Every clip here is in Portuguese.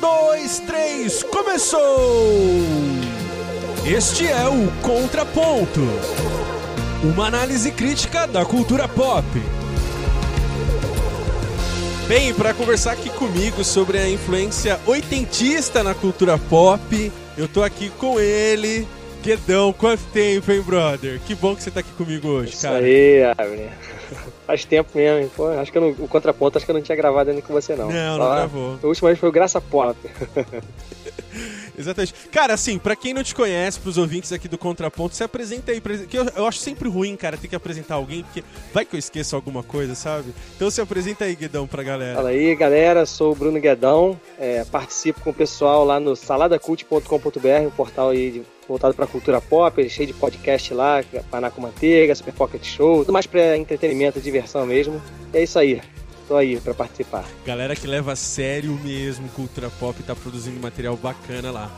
dois, três, começou! Este é o Contraponto uma análise crítica da cultura pop. Bem, para conversar aqui comigo sobre a influência oitentista na cultura pop, eu tô aqui com ele, Guedão. Quanto tempo, hein, brother? Que bom que você tá aqui comigo hoje, Isso cara. aí, Abner. Faz tempo mesmo, hein? Pô, acho que eu não, o contraponto acho que eu não tinha gravado ainda com você, não. Não, não gravou. A última vez foi o Graça Pop. Exatamente. Cara, assim, pra quem não te conhece, pros ouvintes aqui do Contraponto, se apresenta aí. Que eu, eu acho sempre ruim, cara, ter que apresentar alguém, porque vai que eu esqueço alguma coisa, sabe? Então se apresenta aí, Guedão, pra galera. Fala aí, galera. Sou o Bruno Guedão. é, participo com o pessoal lá no saladacult.com.br, um portal aí de- voltado pra cultura pop, cheio de podcast lá, Paná com Manteiga, Super Pocket Show, tudo mais pra entretenimento, diversão mesmo. E é isso aí. Tô aí pra participar. Galera que leva a sério mesmo cultura pop tá produzindo material bacana lá.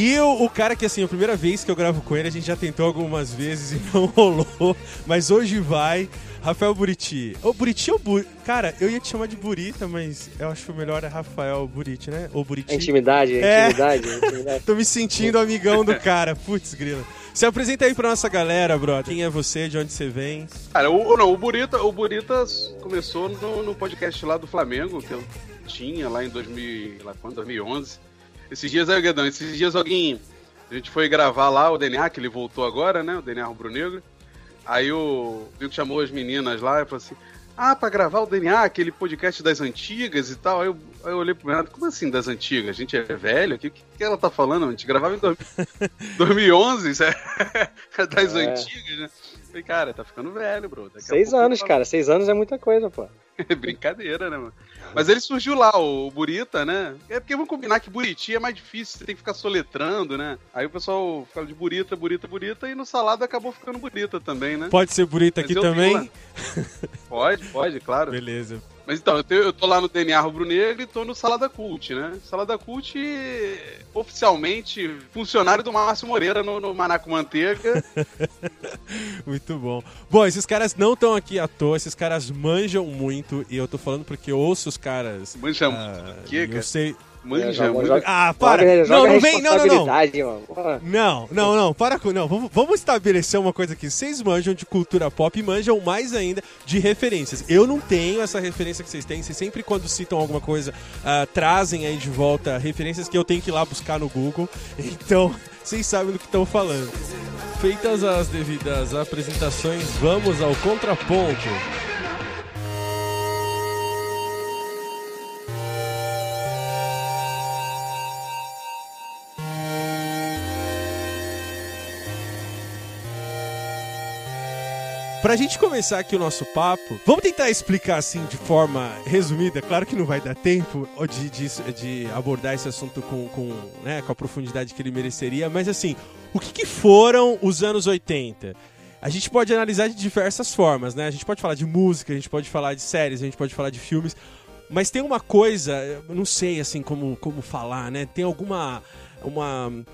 E o, o cara que, assim, a primeira vez que eu gravo com ele, a gente já tentou algumas vezes e não rolou, mas hoje vai. Rafael Buriti. Ô, Buriti ou Buriti? Cara, eu ia te chamar de Burita, mas eu acho que o melhor é Rafael Buriti, né? Ou Buriti. É intimidade, é É. intimidade, é intimidade. Tô me sentindo amigão do cara. Putz, grila. Se apresenta aí pra nossa galera, brother. Quem é você, de onde você vem? Cara, o, não, o Burita, o Burita começou no, no podcast lá do Flamengo, que eu tinha lá em 2000, lá quando, 2011. Esses dias aí, Guedão, esses dias alguém. A gente foi gravar lá o DNA, que ele voltou agora, né? O DNA Rubro Negro. Aí o Vico chamou as meninas lá e falou assim: Ah, pra gravar o DNA, aquele podcast das antigas e tal. Aí eu, aí eu olhei pro Renato: Como assim das antigas? A gente é velho? O que, que, ela tá falando? A gente gravava em 2000 2011, isso é das É. antigas, né? Falei, cara, tá ficando velho, bro. Daqui Seis anos, cara. Seis anos é muita coisa, pô. É brincadeira, né, mano? Mas ele surgiu lá, o Burita, né? É porque vamos combinar que Buriti é mais difícil, você tem que ficar soletrando, né? Aí o pessoal fala de Burita, Burita, Burita, e no salado acabou ficando Burita também, né? Pode ser Burita Mas aqui também? Pode, pode, claro. Beleza. Mas então, eu, tenho- eu tô lá no DNA Rubro Negro e tô no Salada Cult, né? Salada Cult, oficialmente, funcionário do Márcio Moreira no, no Manaco Manteiga. Muito bom. Bom, esses caras não estão aqui à toa, esses caras manjam muito, e eu tô falando porque eu ouço os caras. Manja ah, muito. Que, eu sei. Manja joga- Ah, para! Joga- Não, joga não vem, não, não, não. Não, não, não, para com. Não, vamos, vamos estabelecer uma coisa aqui. Vocês manjam de cultura pop e manjam mais ainda de referências. Eu não tenho essa referência que vocês têm. Vocês sempre, quando citam alguma coisa, ah, trazem aí de volta referências que eu tenho que ir lá buscar no Google. Então, vocês sabem do que estão falando. Feitas as devidas apresentações, vamos ao contraponto. Pra gente começar aqui o nosso papo, vamos tentar explicar assim de forma resumida. Claro que não vai dar tempo de, de, de abordar esse assunto com, com, né, com a profundidade que ele mereceria, mas assim, o que, que foram os anos 80? A gente pode analisar de diversas formas, né? A gente pode falar de música, a gente pode falar de séries, a gente pode falar de filmes, mas tem uma coisa, eu não sei assim como, como falar, né? Tem alguma. Uma,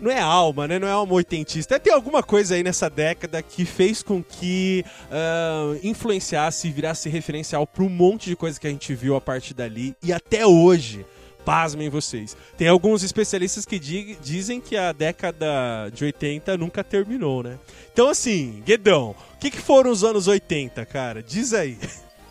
não é alma, né? Não é alma oitentista. Tem alguma coisa aí nessa década que fez com que ah, influenciasse e virasse referencial para um monte de coisa que a gente viu a partir dali e até hoje. Pasmem vocês. Tem alguns especialistas que di- dizem que a década de 80 nunca terminou, né? Então, assim, Guedão, o que, que foram os anos 80, cara? Diz aí.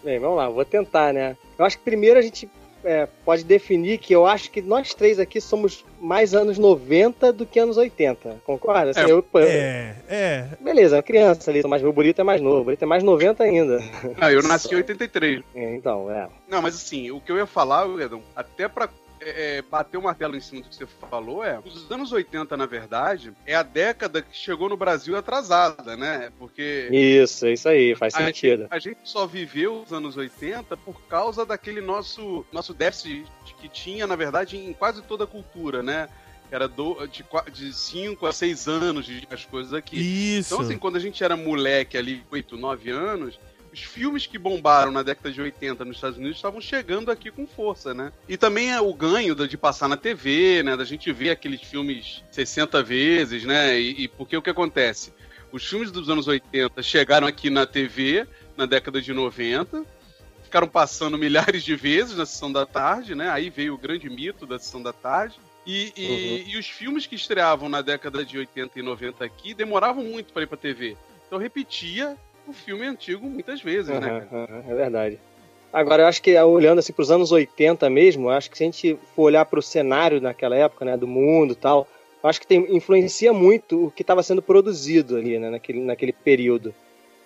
Bem, vamos lá, vou tentar, né? Eu acho que primeiro a gente é, pode definir que eu acho que nós três aqui somos mais anos 90 do que anos 80. Concorda? Assim, É, eu- eu- É, é. Beleza, criança ali, mas o Burito é mais novo. O Burito é mais 90 ainda. Ah, eu nasci em 83. É, Então, é. Não, mas assim, o que eu ia falar, Edão, até pra é, é, bater o martelo em cima do que você falou, é. Os anos 80, na verdade, é a década que chegou no Brasil atrasada, né? Porque. Isso, é isso aí, faz A sentido. gente, a gente só viveu os anos 80 por causa daquele nosso, nosso déficit que tinha, na verdade, em quase toda a cultura, né? Era do, de 5 a 6 anos de as coisas aqui. Isso. Então, assim, quando a gente era moleque ali, 8, 9 anos, os filmes que bombaram na década de 80 nos Estados Unidos estavam chegando aqui com força, né? E também é o ganho de passar na TV, né? Da gente ver aqueles filmes 60 vezes, né? E, e porque o que acontece? Os filmes dos anos 80 chegaram aqui na TV na década de 90, ficaram passando milhares de vezes na sessão da tarde, né? Aí veio o grande mito da sessão da tarde. E, e, uhum. e os filmes que estreavam na década de 80 e 90 aqui demoravam muito para ir pra TV. Então repetia o filme antigo muitas vezes, uhum, né? Uhum, é verdade. Agora, eu acho que olhando assim para os anos 80 mesmo, acho que se a gente for olhar para o cenário naquela época, né, do mundo e tal, acho que tem, influencia muito o que estava sendo produzido ali, né, naquele, naquele período.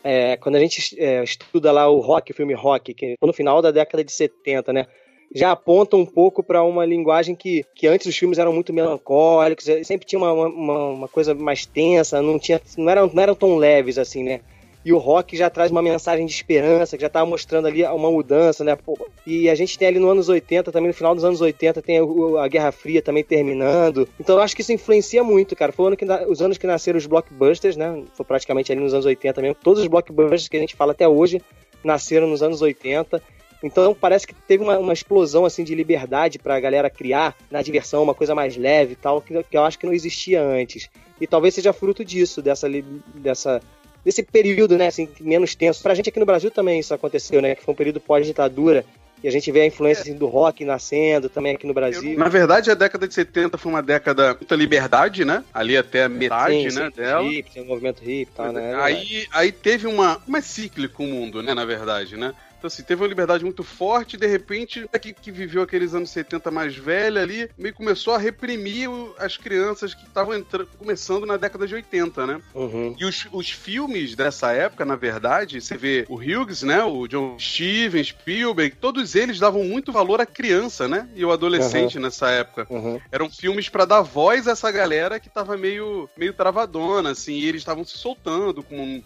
É, quando a gente é, estuda lá o rock, o filme rock, que no final da década de 70, né, já aponta um pouco para uma linguagem que, que antes os filmes eram muito melancólicos, sempre tinha uma, uma, uma coisa mais tensa, não, tinha, não, eram, não eram tão leves assim, né? E o rock já traz uma mensagem de esperança, que já estava mostrando ali uma mudança, né? E a gente tem ali no anos 80, também no final dos anos 80, tem a Guerra Fria também terminando. Então eu acho que isso influencia muito, cara. Foi ano que, os anos que nasceram os blockbusters, né? Foi praticamente ali nos anos 80 mesmo. Todos os blockbusters que a gente fala até hoje nasceram nos anos 80. Então parece que teve uma, uma explosão assim de liberdade para a galera criar na diversão uma coisa mais leve e tal, que, que eu acho que não existia antes. E talvez seja fruto disso, dessa, dessa desse período, né, assim, menos tenso. Pra gente aqui no Brasil também isso aconteceu, né, que foi um período pós-ditadura, e a gente vê a influência assim, do rock nascendo também aqui no Brasil. Na verdade, a década de 70 foi uma década de muita liberdade, né? Ali até a metade, sim, né, sim, dela. Hip, tem um movimento hip e tal, né? Aí, aí teve uma... Como é cíclico o mundo, né, na verdade, né? Então, assim, teve uma liberdade muito forte e, de repente, que, que viveu aqueles anos 70 mais velha ali, meio começou a reprimir as crianças que estavam começando na década de 80, né? Uhum. E os, os filmes dessa época, na verdade, você vê o Hughes, né? O John Stevens, Spielberg, todos eles davam muito valor à criança, né? E o adolescente uhum. nessa época. Uhum. Eram filmes para dar voz a essa galera que tava meio, meio travadona, assim, e eles estavam se soltando com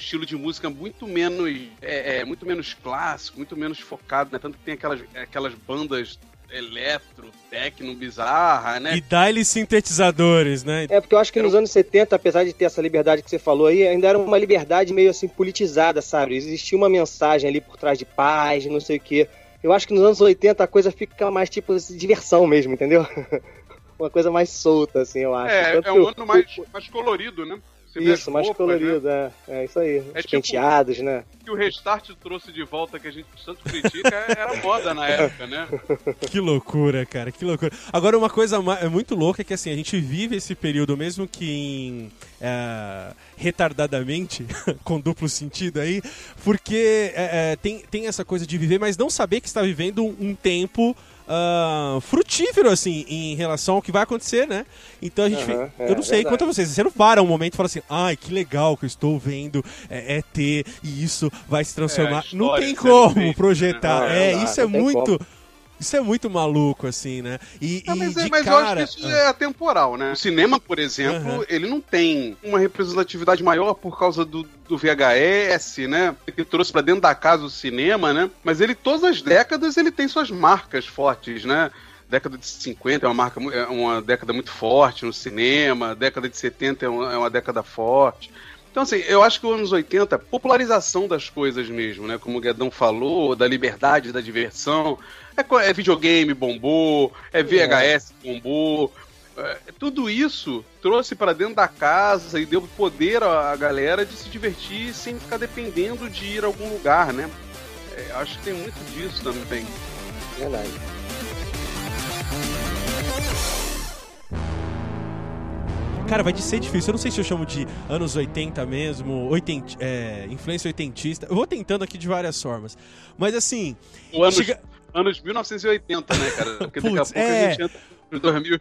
estilo de música muito menos é, é, muito menos clássico, muito menos focado, né? Tanto que tem aquelas, aquelas bandas eletro, techno, bizarra, né? E dá-lhe sintetizadores, né? É, porque eu acho que nos anos 70, apesar de ter essa liberdade que você falou aí, ainda era uma liberdade meio assim politizada, sabe? Existia uma mensagem ali por trás de paz, não sei o quê. Eu acho que nos anos 80 a coisa fica mais tipo diversão mesmo, entendeu? uma coisa mais solta, assim, eu acho. É, é um ano mais, mais colorido, né? Isso, mais roupas, colorido, né? é. É isso aí. É Os tipo, penteados, né? Que o Restart trouxe de volta, que a gente tanto critica, era moda na época, né? Que loucura, cara, que loucura. Agora, uma coisa é muito louca é que, assim, a gente vive esse período, mesmo que em... É, retardadamente, com duplo sentido aí, porque é, é, tem, tem essa coisa de viver, mas não saber que está vivendo um tempo uh, frutífero, assim, em relação ao que vai acontecer, né? Então a gente. Uhum, é, eu não sei quanto a vocês. Você não para um momento e fala assim, ai, que legal que eu estou vendo é, ET e isso vai se transformar. É, não tem como projetar. Né? é, isso é muito. Como isso é muito maluco, assim, né? E, não, mas, e é, mas cara... eu acho que isso é atemporal, né? O cinema, por exemplo, uhum. ele não tem uma representatividade maior por causa do, do VHS, né? Que trouxe para dentro da casa o cinema, né? Mas ele, todas as décadas, ele tem suas marcas fortes, né? década de 50 é uma marca é uma década muito forte no cinema, década de 70 é uma, é uma década forte. Então, assim, eu acho que os anos 80, popularização das coisas mesmo, né? Como o Guedão falou, da liberdade, da diversão. É, é videogame bombou, é VHS é. bombou. É, tudo isso trouxe para dentro da casa e deu poder à galera de se divertir sem ficar dependendo de ir a algum lugar, né? É, acho que tem muito disso também. Verdade. Cara, vai de ser difícil. Eu não sei se eu chamo de anos 80 mesmo, 80, é, influência oitentista. Eu vou tentando aqui de várias formas. Mas assim. O anos, chega... anos 1980, né, cara? Porque daqui a pouco é... a gente entra. 2000.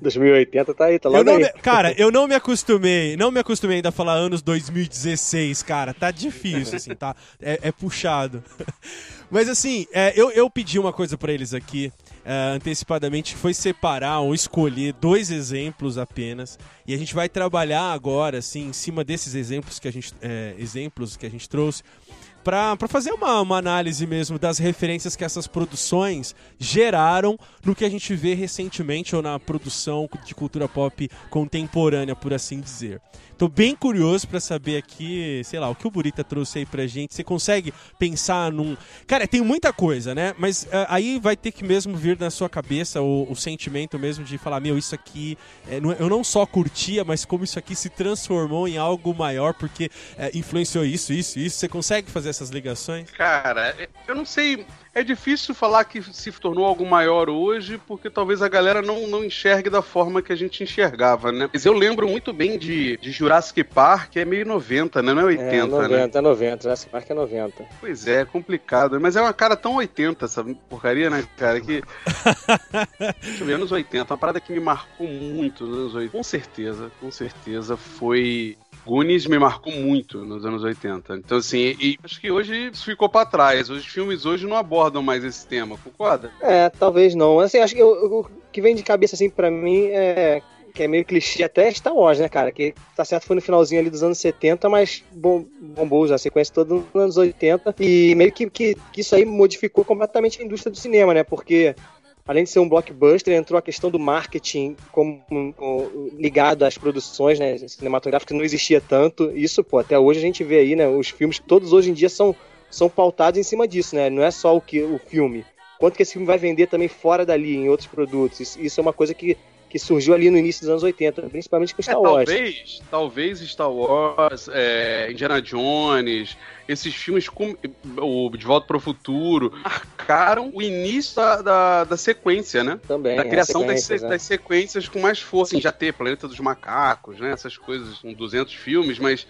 2080 tá aí, tá logo eu aí. Me, cara, eu não me acostumei, não me acostumei ainda a falar anos 2016, cara. Tá difícil, assim, tá? É, é puxado. Mas assim, é, eu, eu pedi uma coisa para eles aqui uh, antecipadamente foi separar ou escolher dois exemplos apenas e a gente vai trabalhar agora assim em cima desses exemplos que a gente é, exemplos que a gente trouxe para fazer uma, uma, análise mesmo das referências que essas produções geraram no que a gente vê recentemente ou na produção de cultura pop contemporânea, por assim dizer. Tô bem curioso para saber aqui, sei lá, o que o Burita trouxe aí pra gente. Você consegue pensar num. Cara, tem muita coisa, né? Mas uh, aí vai ter que mesmo vir na sua cabeça o, o sentimento mesmo de falar: meu, isso aqui. É, não, eu não só curtia, mas como isso aqui se transformou em algo maior porque é, influenciou isso, isso, isso. Você consegue fazer essas ligações? Cara, é, eu não sei. É difícil falar que se tornou algo maior hoje, porque talvez a galera não, não enxergue da forma que a gente enxergava, né? Mas eu lembro muito bem de, de Jurassic Park, é meio 90, né? Não é 80, é, 90, né? É 90, Jurassic Park é 90. Pois é, é complicado. Mas é uma cara tão 80 essa porcaria, né, cara? Que. Deixa eu ver, anos 80, uma parada que me marcou muito nos anos 80. Com certeza, com certeza foi Goonies me marcou muito nos anos 80. Então, assim, e acho que hoje isso ficou para trás. Os filmes hoje não abordam mais esse tema, concorda? É, talvez não. Assim, acho que o que vem de cabeça, assim, para mim é que é meio clichê até Star Wars, né, cara? Que tá certo, foi no finalzinho ali dos anos 70, mas bom, bombou a sequência toda nos anos 80. E meio que, que, que isso aí modificou completamente a indústria do cinema, né? Porque além de ser um blockbuster, entrou a questão do marketing como, como ligado às produções né, cinematográficas, que não existia tanto. Isso, pô, até hoje a gente vê aí, né? Os filmes todos hoje em dia são, são pautados em cima disso, né? Não é só o que o filme. Quanto que esse filme vai vender também fora dali, em outros produtos. Isso, isso é uma coisa que que surgiu ali no início dos anos 80, principalmente com Star é, Wars. Talvez, talvez Star Wars, é, Indiana Jones, esses filmes com o De Volta para o Futuro marcaram o início da, da, da sequência, né? Também. Da criação das, é. das, sequências com mais força. Assim, já ter Planeta dos Macacos, né? Essas coisas, com 200 filmes, mas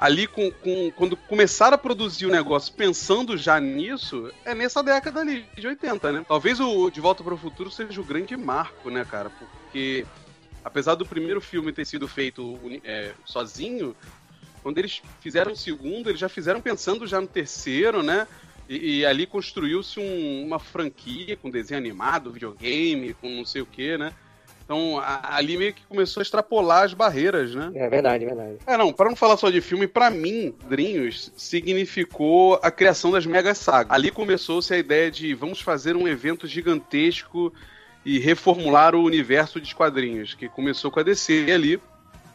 ali com, com, quando começaram a produzir o negócio pensando já nisso, é nessa década ali, de 80, né? Talvez o De Volta para o Futuro seja o grande marco, né, cara? Porque apesar do primeiro filme ter sido feito é, sozinho, quando eles fizeram o segundo, eles já fizeram pensando já no terceiro, né? E, e ali construiu-se um, uma franquia com desenho animado, videogame, com não sei o que, né? Então, a, ali meio que começou a extrapolar as barreiras, né? É verdade, verdade. É, não, para não falar só de filme, para mim, Drinhos significou a criação das mega sagas. Ali começou-se a ideia de vamos fazer um evento gigantesco e reformular o universo de quadrinhos, que começou com a DC ali,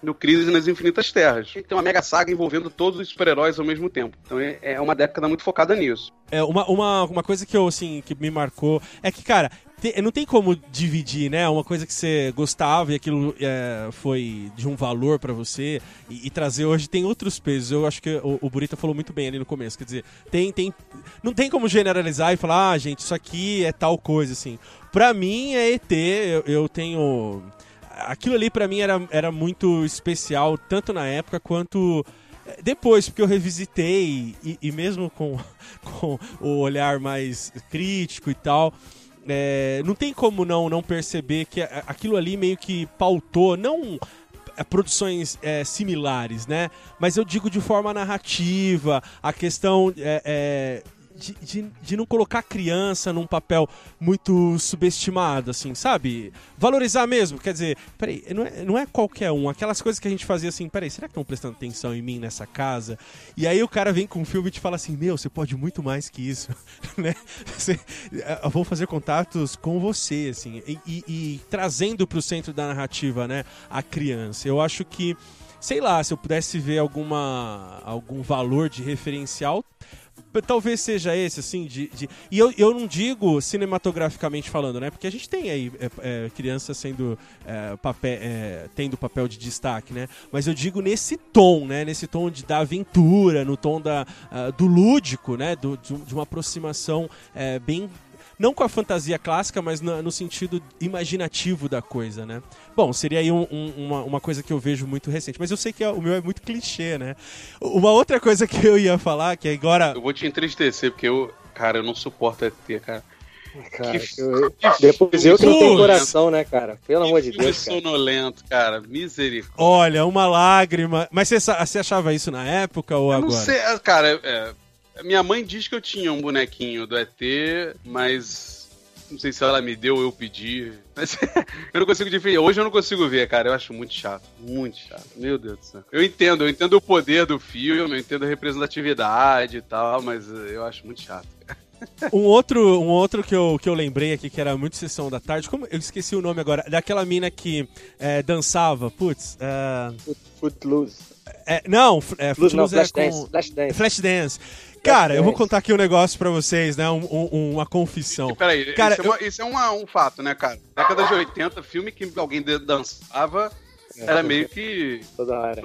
no Crise nas Infinitas Terras. Tem uma mega saga envolvendo todos os super-heróis ao mesmo tempo. Então é, é uma década muito focada nisso. É, uma, uma, uma coisa que eu, assim, que me marcou é que, cara, não tem como dividir, né? Uma coisa que você gostava e aquilo é, foi de um valor para você e, e, trazer hoje tem outros pesos. Eu acho que o, o Burita falou muito bem ali no começo. Quer dizer, tem, tem, não tem como generalizar e falar, ah, gente, isso aqui é tal coisa, assim. Pra mim é ET, eu, eu tenho. Aquilo ali para mim era, era muito especial, tanto na época quanto é, depois, porque eu revisitei e, e mesmo com, com o olhar mais crítico e tal é, não tem como não, não perceber que aquilo ali meio que pautou, não é, produções é, similares, né? Mas eu digo de forma narrativa, a questão é, é de, de, de, não colocar a criança num papel muito subestimado, assim, sabe? Valorizar mesmo, quer dizer, peraí, não é, não é qualquer um, aquelas coisas que a gente fazia assim, peraí, será que estão prestando atenção em mim nessa casa? E aí o cara vem com um filme e te fala assim, meu, você pode muito mais que isso, né? Você, eu vou fazer contatos com você, assim, e, e, e trazendo para o centro da narrativa, né, a criança. Eu acho que sei lá, se eu pudesse ver alguma algum valor de referencial, talvez seja esse, assim, de. de... E eu, eu não digo cinematograficamente falando, né? Porque a gente tem aí é, é, crianças sendo é, papel, é, tendo papel de destaque, né? Mas eu digo nesse tom, né? Nesse tom de, da aventura, no tom da, uh, do lúdico, né? Do, de, de uma aproximação é, bem não com a fantasia clássica, mas no, no sentido imaginativo da coisa, né? Bom, seria aí um, um, uma, uma coisa que eu vejo muito recente, mas eu sei que é, o meu é muito clichê, né? Uma outra coisa que eu ia falar, que agora. Eu vou te entristecer, porque eu, cara, eu não suporto ET, cara. Cara, que, eu, que depois eu que não tenho coração, né, cara? Pelo amor de Deus. Cara. sonolento, cara. Misericórdia. Olha, uma lágrima. Mas você, você achava isso na época ou eu agora? Não sei, cara. É, minha mãe diz que eu tinha um bonequinho do ET, mas não sei se ela me deu ou eu pedi. Mas eu não consigo diferir. Hoje eu não consigo ver, cara. Eu acho muito chato. Muito chato. Meu Deus do céu. Eu entendo, eu entendo o poder do filme, eu entendo a representatividade e tal, mas eu acho muito chato. um outro, um outro que, eu, que eu lembrei aqui, que era muito sessão da tarde, como eu esqueci o nome agora, daquela mina que é, dançava, putz. Uh... Footloose. É, não, é, Footloose não, Flash, é com... Dance, Flash Dance. Flash Dance. Cara, eu vou contar aqui um negócio pra vocês, né? Um, um, uma confissão. Peraí, cara, isso, é, uma, isso é uma, um fato, né, cara? Década de 80, filme que alguém dançava Era meio que. Toda hora.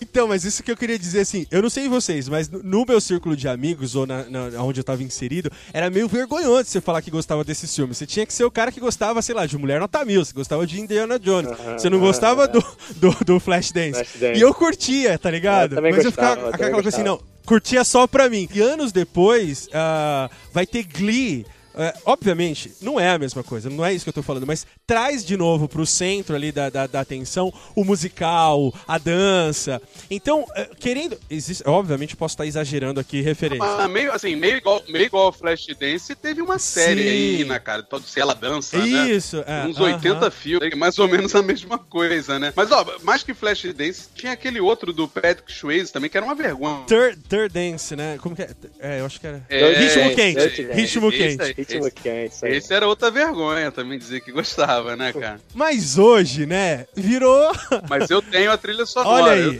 Então, mas isso que eu queria dizer assim, eu não sei vocês, mas no meu círculo de amigos, ou na, na, onde eu tava inserido, era meio vergonhoso você falar que gostava desses filmes. Você tinha que ser o cara que gostava, sei lá, de Mulher Nota Mil, você gostava de Indiana Jones. você não gostava do, do, do Flashdance. Flash e eu curtia, tá ligado? Eu mas gostava, eu ficava aquela coisa assim, não, curtia só pra mim. E anos depois, uh, vai ter Glee é, obviamente, não é a mesma coisa, não é isso que eu tô falando, mas traz de novo pro centro ali da, da, da atenção o musical, a dança. Então, é, querendo. Existe, obviamente, posso estar exagerando aqui referência. Ah, meio assim, meio igual, meio igual Flash Dance, teve uma série Sim. aí, né, cara? Todo se ela dança, né? Isso, né? é. Uns uh -huh. 80 filmes, mais ou menos a mesma coisa, né? Mas, ó, mais que Flash Dance, tinha aquele outro do Patrick Swayze também, que era uma vergonha. Third, third Dance, né? Como que é? É, eu acho que era. É, Ritmo quente. Ritmo quente. Ritmo quente. Esse, esse era outra vergonha também dizer que gostava, né, cara? Mas hoje, né, virou. Mas eu tenho a trilha sonora. Olha aí.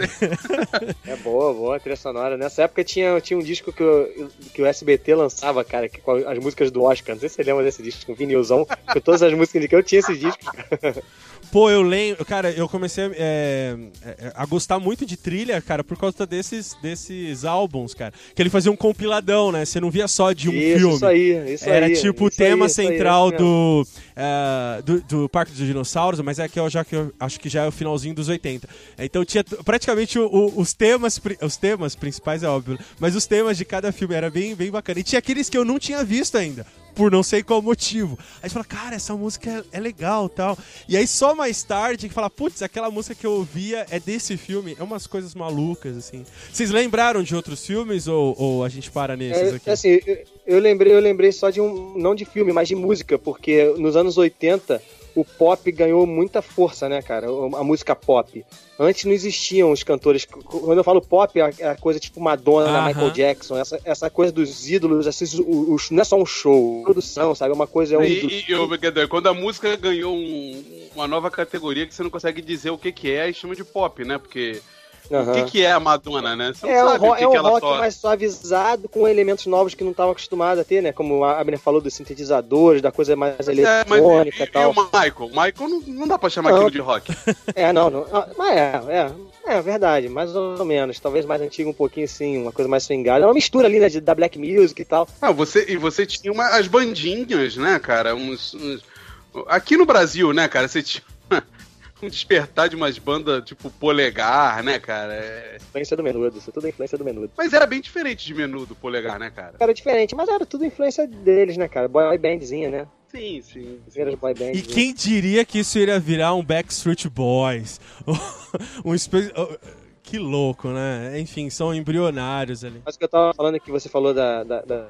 é boa, boa a trilha sonora. Nessa época tinha, tinha um disco que, o, que o SBT lançava, cara, que, com as músicas do Oscar. Não sei se você lembra desse disco, um vinilzão, com todas as músicas que eu tinha esse disco. Pô, eu lembro, cara, eu comecei é, é, a gostar muito de trilha, cara, por causa desses, desses álbuns, cara. Que ele fazia um compiladão, né? Você não via só de um isso, filme. Isso aí, isso Era aí. tipo o tema aí, central aí, do, uh, do, do, Parque dos Dinossauros, mas é que eu já que eu acho que já é o finalzinho dos 80. Então tinha praticamente o, o, os temas, os temas principais, é óbvio, mas os temas de cada filme era bem, bem bacana. E tinha aqueles que eu não tinha visto ainda por não sei qual motivo. Aí você fala, cara, essa música é, é legal tal. E aí só mais tarde que fala, putz, aquela música que eu ouvia é desse filme. É umas coisas malucas, assim. Vocês lembraram de outros filmes ou, ou a gente para nesses é, aqui? Assim, eu, eu lembrei, eu lembrei só de um. Não de filme, mas de música, porque nos anos 80 o pop ganhou muita força, né, cara? A música pop. Antes não existiam os cantores. Quando eu falo pop, é a coisa tipo Madonna, uh -huh. Michael Jackson, essa, essa coisa dos ídolos, esses, o, o, não é só um show, produção, sabe? É uma coisa. É um e, e, quando a música ganhou um, uma nova categoria que você não consegue dizer o que, que é, e chama de pop, né? Porque Uhum. O que, que é a Madonna, né? Você é, um, ro que é que rock toca. mais suavizado, com elementos novos que não estava acostumado a ter, né? Como a Abner falou dos sintetizadores, da coisa mais eletrônica é, e, tal. E o Michael? Michael não, não dá pra chamar não. aquilo de rock. É, não, não. Ah, mas é, é. É verdade, mais ou menos. Talvez mais antigo um pouquinho sim, uma coisa mais swingada. É uma mistura ali, né, de, da black music e tal. Ah, você, e você tinha uma, as bandinhas, né, cara? Uns, uns... Aqui no Brasil, né, cara, você tinha um despertar de umas bandas tipo polegar, né, cara? É... Influência do menudo, isso é tudo influência do menudo. Mas era bem diferente de menudo polegar, né, cara? Era diferente, mas era tudo influência deles, né, cara? Boy bandzinha, né? Sim, sim. Boy bands, e quem diria que isso iria virar um Backstreet Boys? um espécie que louco, né? Enfim, são embrionários ali. Mas o que eu tava falando é que você falou da, da, da,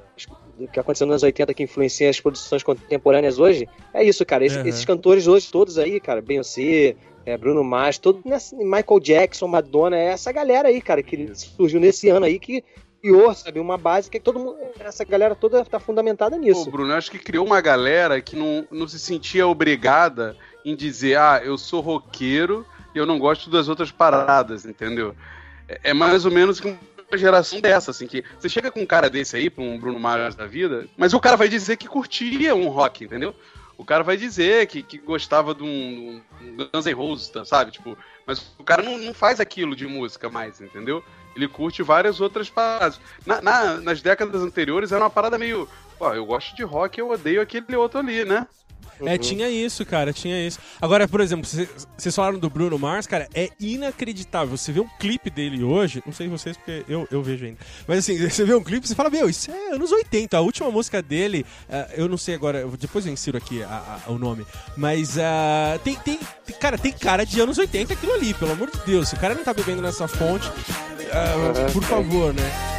do que aconteceu nos anos 80 que influencia as produções contemporâneas hoje, é isso, cara. Esses, uhum. esses cantores hoje, todos aí, cara, Beyoncé, é, Bruno Mars, todo, Michael Jackson, Madonna, é essa galera aí, cara, que surgiu nesse ano aí que criou, sabe, uma base que todo mundo, essa galera toda tá fundamentada nisso. Pô, Bruno, eu acho que criou uma galera que não, não se sentia obrigada em dizer, ah, eu sou roqueiro e eu não gosto das outras paradas, entendeu? É, é mais ou menos uma geração dessa, assim, que você chega com um cara desse aí, pra um Bruno Mars da vida, mas o cara vai dizer que curtia um rock, entendeu? O cara vai dizer que, que gostava de um, um Guns N' Roses, sabe? Tipo, mas o cara não, não faz aquilo de música mais, entendeu? Ele curte várias outras paradas. Na, na, nas décadas anteriores era uma parada meio. Pô, eu gosto de rock, eu odeio aquele outro ali, né? É, uhum. tinha isso, cara, tinha isso. Agora, por exemplo, vocês falaram do Bruno Mars, cara, é inacreditável. Você vê um clipe dele hoje, não sei vocês porque eu, eu vejo ainda, mas assim, você vê um clipe e fala, meu, isso é anos 80. A última música dele, uh, eu não sei agora, depois eu insiro aqui a, a, o nome, mas uh, tem, tem, cara, tem cara de anos 80 aquilo ali, pelo amor de Deus. Se o cara não tá bebendo nessa fonte, uh, por favor, né?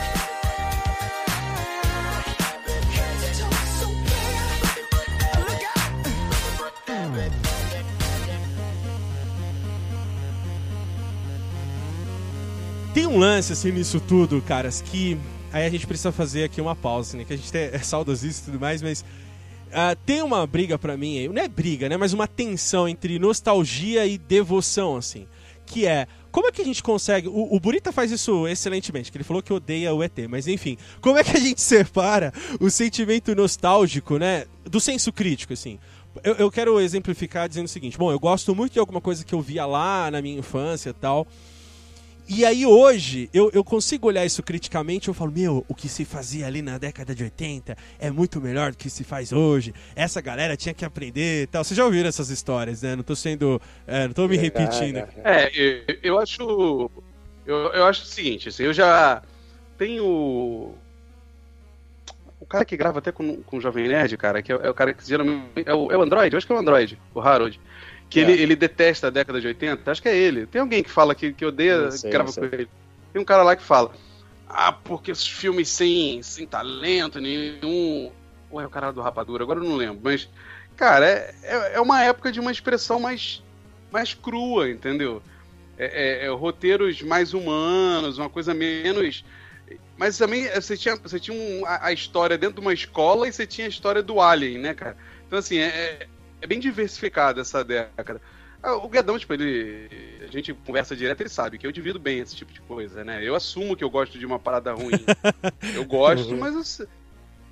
Tem um lance, assim, nisso tudo, caras, que aí a gente precisa fazer aqui uma pausa, né? Que a gente é saudosista e tudo mais, mas uh, tem uma briga para mim, não é briga, né? Mas uma tensão entre nostalgia e devoção, assim. Que é, como é que a gente consegue. O, o Burita faz isso excelentemente, que ele falou que odeia o ET, mas enfim, como é que a gente separa o sentimento nostálgico, né? Do senso crítico, assim? eu, eu quero exemplificar dizendo o seguinte: bom, eu gosto muito de alguma coisa que eu via lá na minha infância e tal. E aí hoje eu, eu consigo olhar isso criticamente eu falo, meu, o que se fazia ali na década de 80 é muito melhor do que se faz hoje. Essa galera tinha que aprender e tal. Vocês já ouviram essas histórias, né? Não tô sendo. É, não tô me repetindo. É, eu, eu acho. Eu, eu acho o seguinte, assim, eu já tenho. O cara que grava até com, com o Jovem Nerd, cara, que é, é o cara que geralmente. É o, é o Android, eu acho que é o Android, o Harold. Que é. ele, ele detesta a década de 80, acho que é ele. Tem alguém que fala que, que odeia, sei, grava com ele. Tem um cara lá que fala. Ah, porque esses filmes sem, sem talento nenhum. Ou é o cara do Rapadura, agora eu não lembro. Mas, cara, é, é, é uma época de uma expressão mais, mais crua, entendeu? É, é, é, roteiros mais humanos, uma coisa menos. Mas também você tinha, você tinha um, a, a, história dentro de uma escola e você tinha a história do Alien, né, cara? Então, assim, é, é bem diversificado essa década. Ah, o Guedão, tipo, ele. A gente conversa direto, ele sabe que eu divido bem esse tipo de coisa, né? Eu assumo que eu gosto de uma parada ruim. eu gosto, uhum. mas. Eu,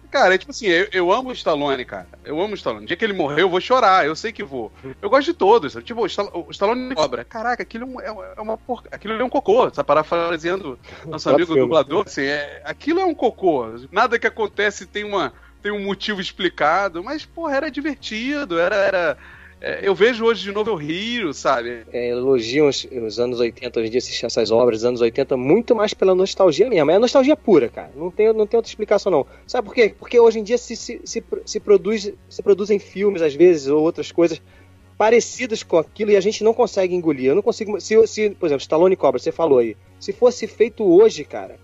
cara, é tipo assim, eu, eu, amo o Stallone, cara. Eu amo o Stallone. No dia que ele morrer, eu vou chorar, eu sei que vou. Eu gosto de todos. Tipo, o Stallone, o Stallone cobra. Caraca, aquilo é, é uma porca. Aquilo é um cocô. Tá parafraseando nosso amigo dublador. Assim, é, aquilo é um cocô. Nada que acontece tem uma tem um motivo explicado, mas, porra, era divertido, era. era é, eu vejo hoje de novo, eu rio, sabe? É, elogiam os, os, anos 80, hoje em dia assistir essas obras dos anos 80 muito mais pela nostalgia mesmo. É nostalgia pura, cara. Não tem, não tem outra explicação, não. Sabe por quê? Porque hoje em dia se, se, se, se, produz, se produzem filmes, às vezes, ou outras coisas parecidas com aquilo e a gente não consegue engolir. Eu não consigo. Se, se por exemplo, Stallone Cobra, você falou aí. Se fosse feito hoje, cara,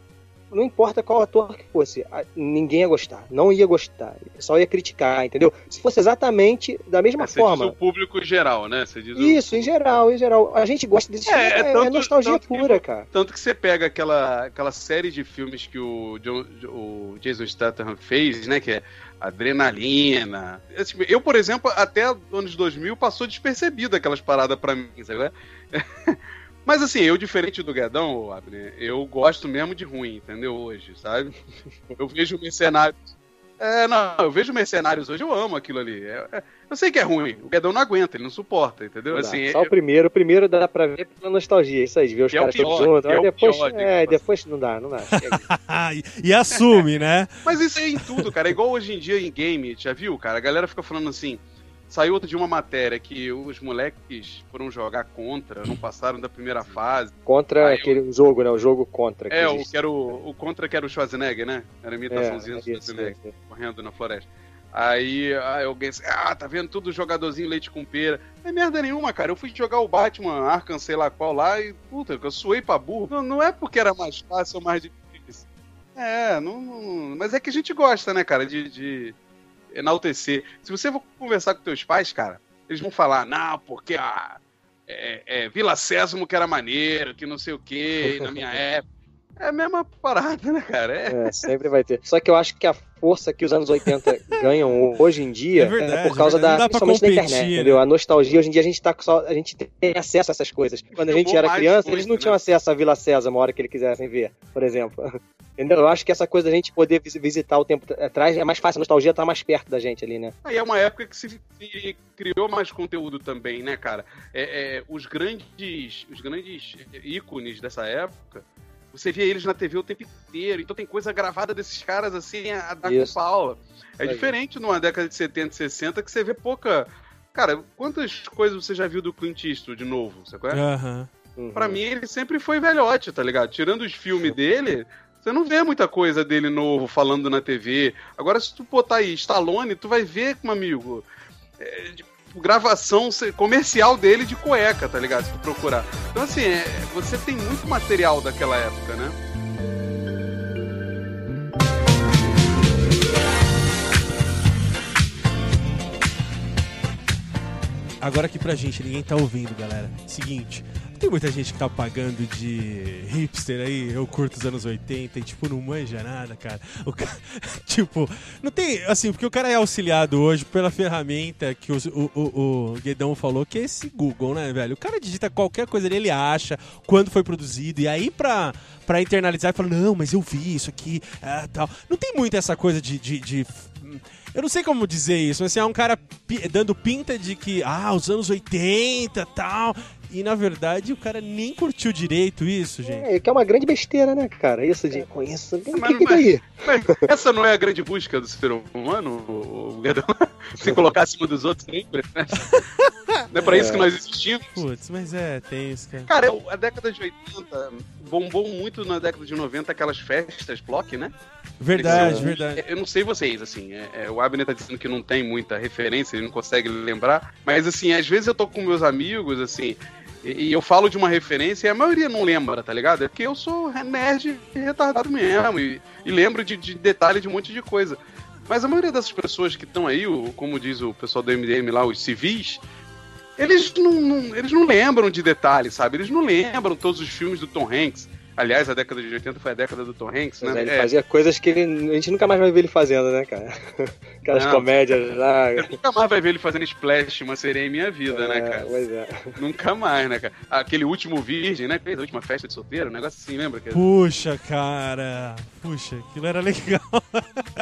não importa qual ator que fosse, ninguém ia gostar, não ia gostar, o pessoal ia criticar, entendeu? Se fosse exatamente da mesma é, forma. o público geral, né? Isso, em geral, em geral. A gente gosta desse é, filme, é, é, tanto, é nostalgia pura, que, cara. Tanto que você pega aquela, aquela série de filmes que o, John, o Jason Statham fez, né? Que é Adrenalina. Eu, por exemplo, até anos 2000 passou despercebido aquelas paradas pra mim, sabe? Mas assim, eu, diferente do Guedão, Abner, eu gosto mesmo de ruim, entendeu? Hoje, sabe? Eu vejo mercenários. É, não, eu vejo mercenários hoje, eu amo aquilo ali. É, é, eu sei que é ruim, o Guedão não aguenta, ele não suporta, entendeu? Não assim, só eu... o primeiro, o primeiro dá pra ver pela nostalgia, isso aí, de ver os é caras todos juntos. É depois, pior, é, depois não dá, não dá. e assume, né? Mas isso aí em tudo, cara. É igual hoje em dia em game, já viu, cara? A galera fica falando assim. Saiu outro de uma matéria que os moleques foram jogar contra, não passaram da primeira fase. Contra Aí aquele eu... jogo, né? O jogo contra. É, o, que era o, o contra que era o Schwarzenegger, né? Era a imitaçãozinha é, do Schwarzenegger, é, é. correndo na floresta. Aí, aí alguém disse, ah, tá vendo tudo jogadorzinho leite com pera. Não é merda nenhuma, cara. Eu fui jogar o Batman Arkham, sei lá qual lá, e puta, eu suei pra burro. Não, não é porque era mais fácil ou mais difícil. É, não, não, Mas é que a gente gosta, né, cara, de, de enaltecer. Se você for conversar com teus pais, cara, eles vão falar, não, porque a é, é, Vila Sésamo que era maneiro, que não sei o quê, na minha época. É a mesma parada, né, cara? É. é. sempre vai ter. Só que eu acho que a força que os anos 80 ganham hoje em dia é, verdade, é por causa da, principalmente da internet, né? entendeu? A nostalgia, hoje em dia a gente tá só, a gente tem acesso a essas coisas. Quando a gente era criança, eles não tinham né? acesso à Vila César uma hora que eles quisessem ver, por exemplo. Entendeu? Eu acho que essa coisa da gente poder visitar o tempo atrás é mais fácil, a nostalgia tá mais perto da gente ali, né? Aí é uma época que se, se criou mais conteúdo também, né, cara? É, é, os grandes os grandes ícones dessa época você via eles na TV o tempo inteiro, então tem coisa gravada desses caras assim a dar com pau. É diferente numa década de 70 e 60 que você vê pouca. Cara, quantas coisas você já viu do Clint Eastwood de novo, sabe qual é? Uhum. Uhum. Pra mim, ele sempre foi velhote, tá ligado? Tirando os filmes dele, você não vê muita coisa dele novo falando na TV. Agora, se tu botar aí Stallone, tu vai ver, meu amigo. É, gravação comercial dele de cueca, tá ligado? Se tu procurar. Então, assim, é, você tem muito material daquela época, né? Agora aqui pra gente, ninguém tá ouvindo, galera. Seguinte, tem muita gente que tá pagando de hipster aí, eu curto os anos 80 e, tipo, não manja nada, cara. O tipo, não tem, assim, porque o cara é auxiliado hoje pela ferramenta que os, o, o, o Guedão falou, que é esse Google, né, velho? O cara digita qualquer coisa ali, ele acha quando foi produzido, e aí pra, pra internalizar, ele fala, não, mas eu vi isso aqui, é, tal. Não tem muito essa coisa de, de, de Eu não sei como dizer isso, mas assim, é um cara dando pinta de que, ah, os anos 80 tal. E na verdade o cara nem curtiu direito isso, gente. É, que é uma grande besteira, né, cara? Isso de conheço. O que, Mas- que daí? Mas essa não é a grande busca do ser humano, o o Guedão? Se colocar acima dos outros sempre, né? Não é pra isso que nós existimos? Putz, mas é, tem isso, cara. Cara, a década de 80 bombou muito na década de 90 aquelas festas block, né? Verdade, verdade. Eu não sei vocês, assim, é, é, o Abner tá dizendo que não tem muita referência, ele não consegue lembrar, mas assim, às vezes eu tô com meus amigos, assim, e, e eu falo de uma referência e a maioria não lembra, tá ligado? É porque eu sou nerd retardado mesmo, e, e lembro de, de detalhe de um monte de coisa. Mas a maioria dessas pessoas que estão aí, o- como diz o pessoal do MDM lá, os civis, eles não, não- eles não lembram de detalhes, sabe? Eles não lembram todos os filmes do Tom Hanks. Aliás, a década de 80 foi a década do Tom Hanks, né? ele É, fazia coisas que ele- a gente nunca mais vai ver ele fazendo, né, cara? Aquelas Não. comédias lá. Eu nunca mais vai ver ele fazendo splash, uma sereia em minha vida, né, É, cara? Pois é. Nunca mais, né, cara? Aquele último virgem, né? Fez a última festa de solteiro, um negócio assim, lembra? Puxa, cara. Puxa, aquilo era legal.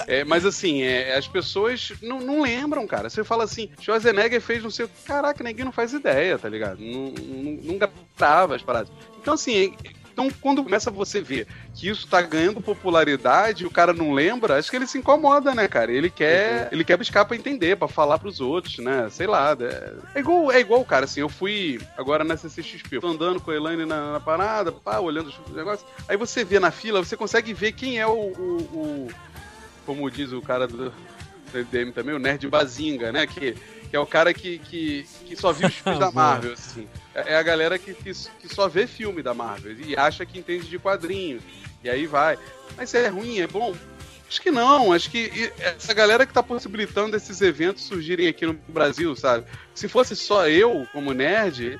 É, mas assim, é, as pessoas não, não lembram, cara. Você fala assim, Schwarzenegger fez não sei o. Caraca, ninguém não faz ideia, tá ligado? Não, não, não grava as paradas. Então, assim, então quando começa você ver que isso tá ganhando popularidade e o cara não lembra, acho que ele se incomoda, né, cara? Ele quer, ele quer buscar pra entender, pra falar pros outros, né? Sei lá. É, é igual, é igual, cara, assim, eu fui agora na CCXP, eu tô andando com a Elaine na, na parada, pá, olhando os negócios. Aí você vê na fila, você consegue ver quem é o- o- o como diz o cara do, do MDM também, o nerd bazinga, né? Que, que é o cara que, que, que só viu os filmes da. Marvel, assim. É é a galera que, que, que só vê filme da Marvel e acha que entende de quadrinhos. E aí vai. Mas é ruim, é bom? Acho que não, acho que essa galera que tá possibilitando esses eventos surgirem aqui no Brasil, sabe? Se fosse só eu, como nerd,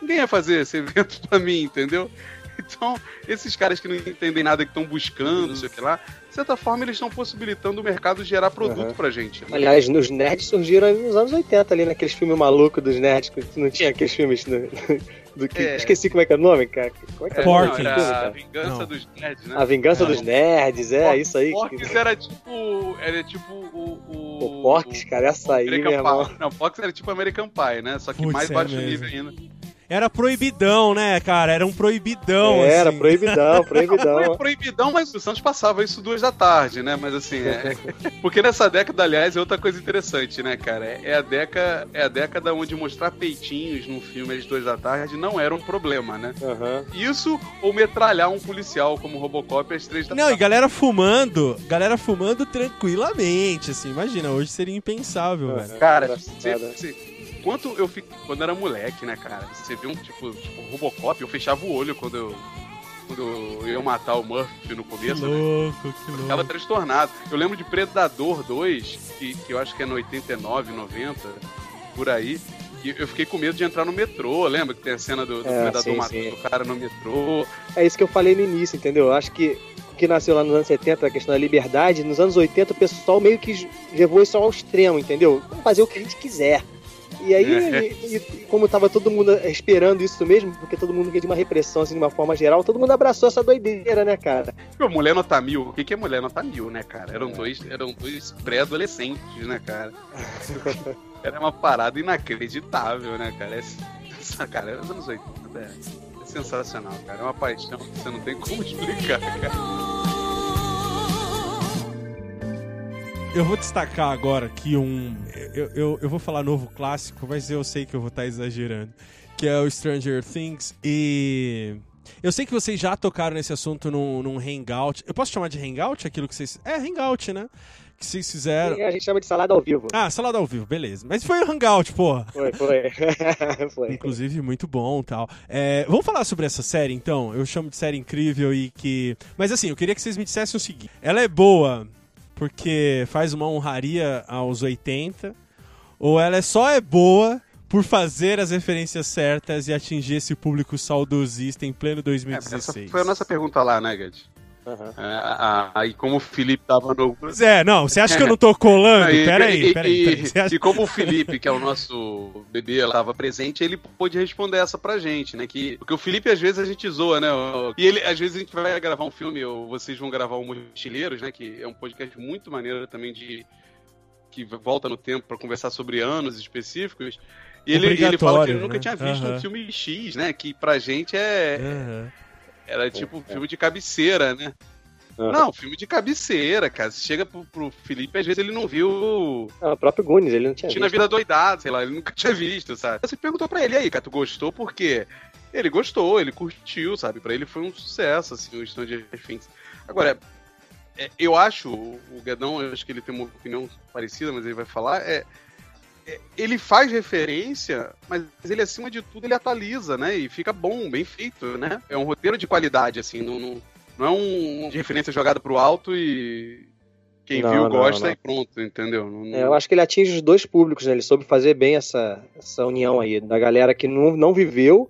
ninguém ia fazer esse evento pra mim, entendeu? Então, esses caras que não entendem nada, que estão buscando, não sei o que lá, certa forma eles estão possibilitando o mercado gerar produto Uhum. pra gente. né? Aliás, os nerds surgiram nos anos 80 ali, naqueles filmes malucos dos nerds, que não tinha aqueles filmes do, do que. É. Esqueci como é que é o nome, cara. Como é que é o nome Porkyns. não, a vingança Não. dos nerds, né? A Vingança É. dos Nerds, é, isso aí. Porks era tipo. Era tipo o. o Pô, Porks, cara, essa aí, American meu irmão. Pie. Não, Porks era tipo American Pie, né? Só que Putz, mais é baixo mesmo. nível ainda. Era proibidão, né, cara? Era um proibidão, Era, assim. proibidão, Foi proibidão. proibidão, mas o Santos passava isso duas da tarde, né? Mas assim, é... porque nessa década, aliás, é outra coisa interessante, né, cara? É a década, é a década onde mostrar peitinhos num filme às duas da tarde não era um problema, né? Aham. Isso ou metralhar um policial como Robocop às três da Não, e tarde. galera fumando, galera fumando tranquilamente, assim, imagina, hoje seria impensável, velho. Cara, você, você- quanto eu fico quando era moleque, né, cara? Você vê um tipo, tipo Robocop, eu fechava o olho quando eu quando eu ia matar o Murphy no Que começo, né? louco, que Ficava louco. transtornado. Eu lembro de Predador 2, que, que eu acho que é no 89, 90, por aí. Que eu fiquei com medo de entrar no metrô. Lembra que tem a cena do, do É, Predador sim, matando sim. o cara no metrô? É isso que eu falei no início, entendeu? Eu acho que o que nasceu lá nos anos 70, a questão da liberdade, nos anos 80 o pessoal meio que levou isso ao extremo, entendeu? Vamos fazer o que a gente quiser. E aí, É. e- e como tava todo mundo esperando isso mesmo, porque todo mundo vinha de uma repressão, assim, de uma forma geral, todo mundo abraçou essa doideira, né, cara? Pô, Mulher Nota Mil. O que, que é Mulher Nota Mil, né, cara? É. Eram dois, eram dois pré-adolescentes, né, cara? Era uma parada inacreditável, né, cara? Essa, cara, é os anos 80, é, é sensacional, cara. É uma paixão que você não tem como explicar, cara. Eu vou destacar agora aqui um. Eu, eu, eu vou falar novo clássico, mas eu sei que eu vou estar exagerando. Que é o Stranger Things. E. Eu sei que vocês já tocaram nesse assunto num, num hangout. Eu posso chamar de hangout aquilo que vocês. É, hangout, né? Que vocês fizeram. A gente chama de salada ao vivo. Ah, salada ao vivo, beleza. Mas foi um hangout, porra. Foi, foi. foi. Inclusive, muito bom tal. É, vamos falar sobre essa série, então? Eu chamo de série incrível e que. Mas assim, eu queria que vocês me dissessem o seguinte: ela é boa porque faz uma honraria aos 80, ou ela é só é boa por fazer as referências certas e atingir esse público saudosista em pleno É, 2016? essa foi a nossa pergunta lá, né, Gad? Aham. É, a- a- Aí como o Felipe tava no. Pois é, não, você acha que eu não tô colando? E- Peraí, peraí. e- peraí. E como o Felipe, que é o nosso bebê, estava presente, ele pôde responder essa pra gente, né? Que, porque o Felipe, às vezes, a gente zoa, né? E ele, às vezes, a gente vai gravar um filme, ou vocês vão gravar o Mochileiros, né? Que é um podcast muito maneiro também de. que volta no tempo para conversar sobre anos específicos. E ele, ele fala que ele nunca né? tinha visto Uhum. um filme X, né? Que pra gente é. Aham. Era tipo um filme de cabeceira, né? Aham. Não, filme de cabeceira, cara. Você chega pro, pro Felipe, às vezes ele não viu Ah, o próprio Gunis, ele não tinha Tinha visto. vida doidada, sei lá, ele nunca tinha visto, sabe? Você perguntou pra ele "E aí, cara, tu gostou por quê? Ele gostou, ele curtiu, sabe? Pra ele foi um sucesso, assim, o Stranger Things. Agora, é, eu acho, o Guedão, eu acho que ele tem uma opinião parecida, mas ele vai falar, é, ele faz referência, mas ele, acima de tudo, ele atualiza, né? E fica bom, bem feito, né? É um roteiro de qualidade, assim, não, não, não é um de referência jogada pro alto e quem Não, viu não, gosta não. e pronto, entendeu? É, eu acho que ele atinge os dois públicos, né? Ele soube fazer bem essa, essa união aí, da galera que não, não viveu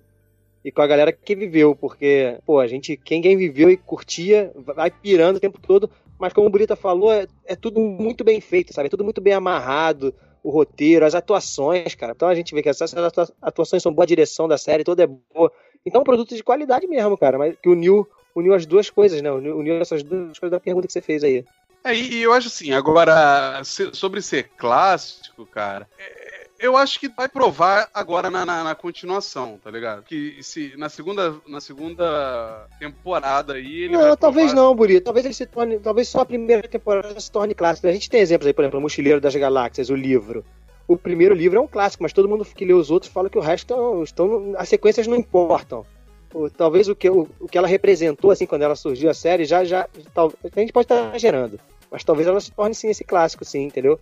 e com a galera que viveu, porque, pô, a gente, quem, quem viveu e curtia, vai pirando o tempo todo, mas como o Brita falou, é, é tudo muito bem feito, sabe? É tudo muito bem amarrado, o roteiro, as atuações, cara. Então a gente vê que essas atua- atuações são boa, direção da série toda é boa. Então é um produto de qualidade mesmo, cara, mas que uniu, uniu as duas coisas, né? Uniu, essas duas coisas da pergunta que você fez aí. É, e eu acho assim, agora, sobre ser clássico, cara, é, eu acho que vai provar agora na, na- na continuação, tá ligado? Que se na segunda, na segunda temporada aí ele Não, talvez provar- não, Burito. Talvez ele se torne. Talvez só a primeira temporada se torne clássico. A gente tem exemplos aí, por exemplo, o Mochileiro das Galáxias, o livro. O primeiro livro é um clássico, mas todo mundo que lê os outros fala que o resto estão. estão as sequências não importam. O- Talvez o que, o, o que ela representou, assim, quando ela surgiu a série, já. já tal, a gente pode estar gerando. Mas talvez ela se torne, sim, esse clássico, sim, entendeu?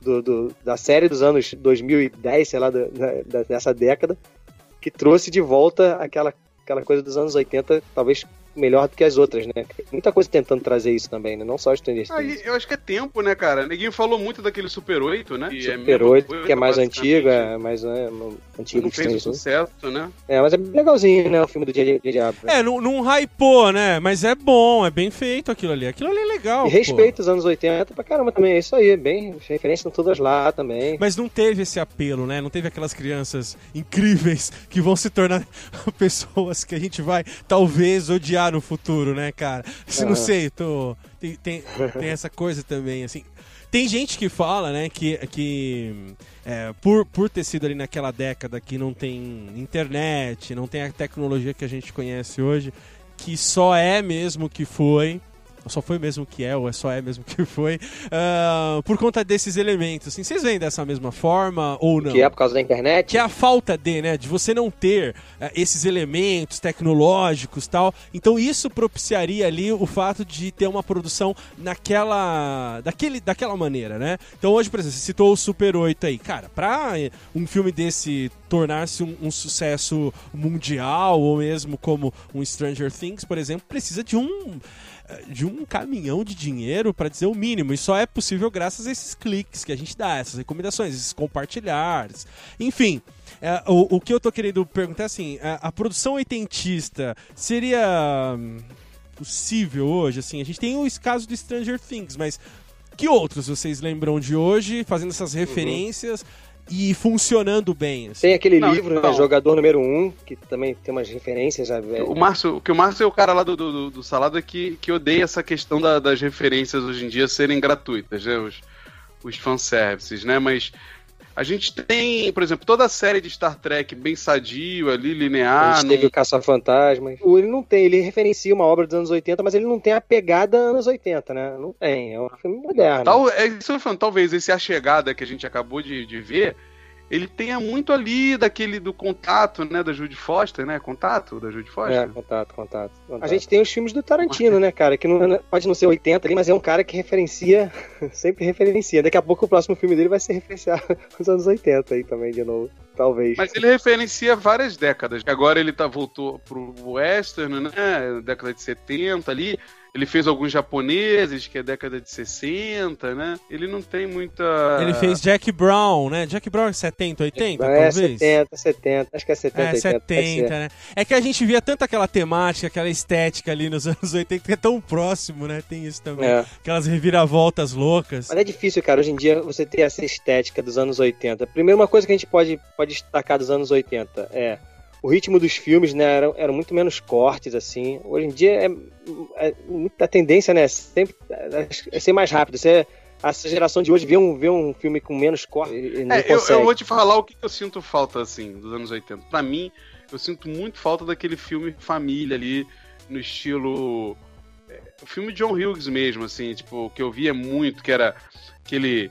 Do, do- da série dos anos 2010, sei lá, da- dessa década, que trouxe de volta aquela, aquela coisa dos anos 80, talvez melhor do que as outras, né? Muita coisa tentando trazer isso também, né? Não só os Stranger Aí, Things. eu acho que é tempo, né, cara? Neguinho falou muito daquele Super 8, né? Que é Super mesma 8, coisa, que é mais antigo, é mais é, antigo Não que fez sucesso, né? É, mas é legalzinho, né? O filme do J.J. Abrams. É, não, não hypou, né? Mas é bom, é bem feito aquilo ali. Aquilo ali é legal. E pô. respeita os anos 80 pra caramba também, é isso aí, bem, as referências estão todas lá também. Mas não teve esse apelo, né? Não teve aquelas crianças incríveis que vão se tornar pessoas que a gente vai talvez odiar no futuro, né, cara? Se não Aham. sei, tô. Tem, tem, tem essa coisa também, assim. Tem gente que fala, né, que, que é, por, por ter sido ali naquela década que não tem internet, não tem a tecnologia que a gente conhece hoje, que só é mesmo que foi, só foi mesmo que é, ou é só é mesmo que foi, ah, por conta desses elementos. Assim, vocês veem dessa mesma forma ou não? Que é por causa da internet. que é a falta de, né, de você não ter eh, esses elementos tecnológicos tal. Então isso propiciaria ali o fato de ter uma produção naquela, daquele, daquela maneira, né? Então hoje, por exemplo, você citou o Super 8 aí, cara, pra eh, um filme desse tornar-se um, um sucesso mundial ou mesmo como um Stranger Things, por exemplo, precisa de um de um caminhão de dinheiro para dizer o mínimo. E só é possível graças a esses cliques que a gente dá, essas recomendações, esses compartilhares. Enfim, é, o, o que eu tô querendo perguntar é assim: a, a produção oitentista seria hum, possível hoje? Assim, a gente tem o caso do Stranger Things, mas que outros vocês lembram de hoje fazendo essas referências e funcionando bem? assim? Tem aquele Não, livro, então- né, Jogador Número 1, que também tem umas referências. Já, O Márcio, que o Márcio é o cara lá do, do, do Salada que, que odeia essa questão da- das referências hoje em dia serem gratuitas, né? Os, os fanservices, né? Mas a gente tem, por exemplo, toda a série de Star Trek bem sadio ali, a linear. gente não- teve o Caça-Fantasmas. Ele não tem, ele referencia uma obra dos anos 80, mas ele não tem a pegada anos 80, né? Não tem, é um filme moderno. Tal, é isso que eu falando, talvez esse A Chegada que a gente acabou de, de ver, ele tenha muito ali daquele do contato, né, da Judy Foster, né? Contato da Judy Foster. É, contato, contato, A gente tem os filmes do Tarantino, né, cara? Que não, pode não ser 80 ali, mas é um cara que referencia, sempre referencia. Daqui a pouco o próximo filme dele vai ser referenciar os anos 80 aí também, de novo. Talvez. Mas ele referencia várias décadas. Agora ele tá, voltou pro western, né? Década de 70 ali. Ele fez alguns japoneses, que é década de 60, né? Ele não tem muita. Ele fez Jack Brown, né? Jack Brown é 70, 80, é, talvez? 70, 70. Acho que é 70, É, 80. pode 70, ser. né? É que a gente via tanto aquela temática, aquela estética ali nos anos 80, que é tão próximo, né? Tem isso também. É. Aquelas reviravoltas loucas. Mas é difícil, cara, hoje em dia você ter essa estética dos anos 80. Primeiro, uma coisa que a gente pode, pode destacar dos anos 80 é o ritmo dos filmes, né? Eram, eram muito menos cortes, assim. Hoje em dia é, é muita tendência, né? Sempre, é ser mais rápido. Você, essa geração de hoje vê um, vê um filme com menos corte. É, eu, eu, vou te falar o que eu sinto falta, assim, dos anos 80. Pra mim, eu sinto muito falta daquele filme família ali, no estilo. É, o filme John Hughes mesmo, assim, tipo, que eu via muito, que era aquele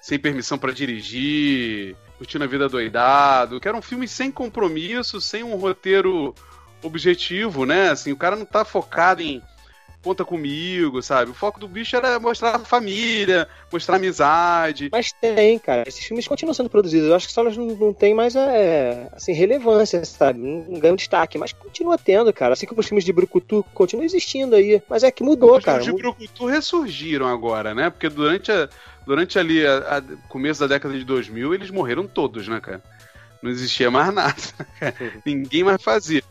sem permissão para dirigir, curtindo a vida doidado, que era um filme sem compromisso, sem um roteiro objetivo, né? Assim, o cara não tá focado em conta comigo, sabe? O foco do bicho era mostrar a família, mostrar a amizade. Mas tem, cara. Esses filmes continuam sendo produzidos. Eu acho que só elas não, não têm mais é, assim, relevância, sabe? Não ganham destaque. Mas continua tendo, cara. Assim como os filmes de Brucutu continuam existindo aí. Mas é que mudou, os cara. Os filmes de Brucutu ressurgiram agora, né? Porque durante, a, durante ali a, a começo da década de 2000, eles morreram todos, né, cara? Não existia mais nada. Ninguém mais fazia.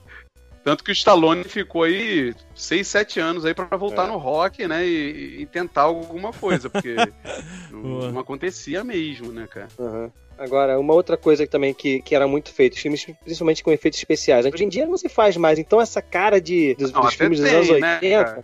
Tanto que o Stallone ficou aí 6, 7 anos aí para voltar é. no rock, né? E, e, tentar alguma coisa, porque não, não, acontecia mesmo, né, cara? Uhum. Agora, uma outra coisa também que, que era muito feito, filmes principalmente com efeitos especiais. Hoje em dia não se faz mais, então essa cara de, dos, não, dos filmes tem, dos anos 80. Né,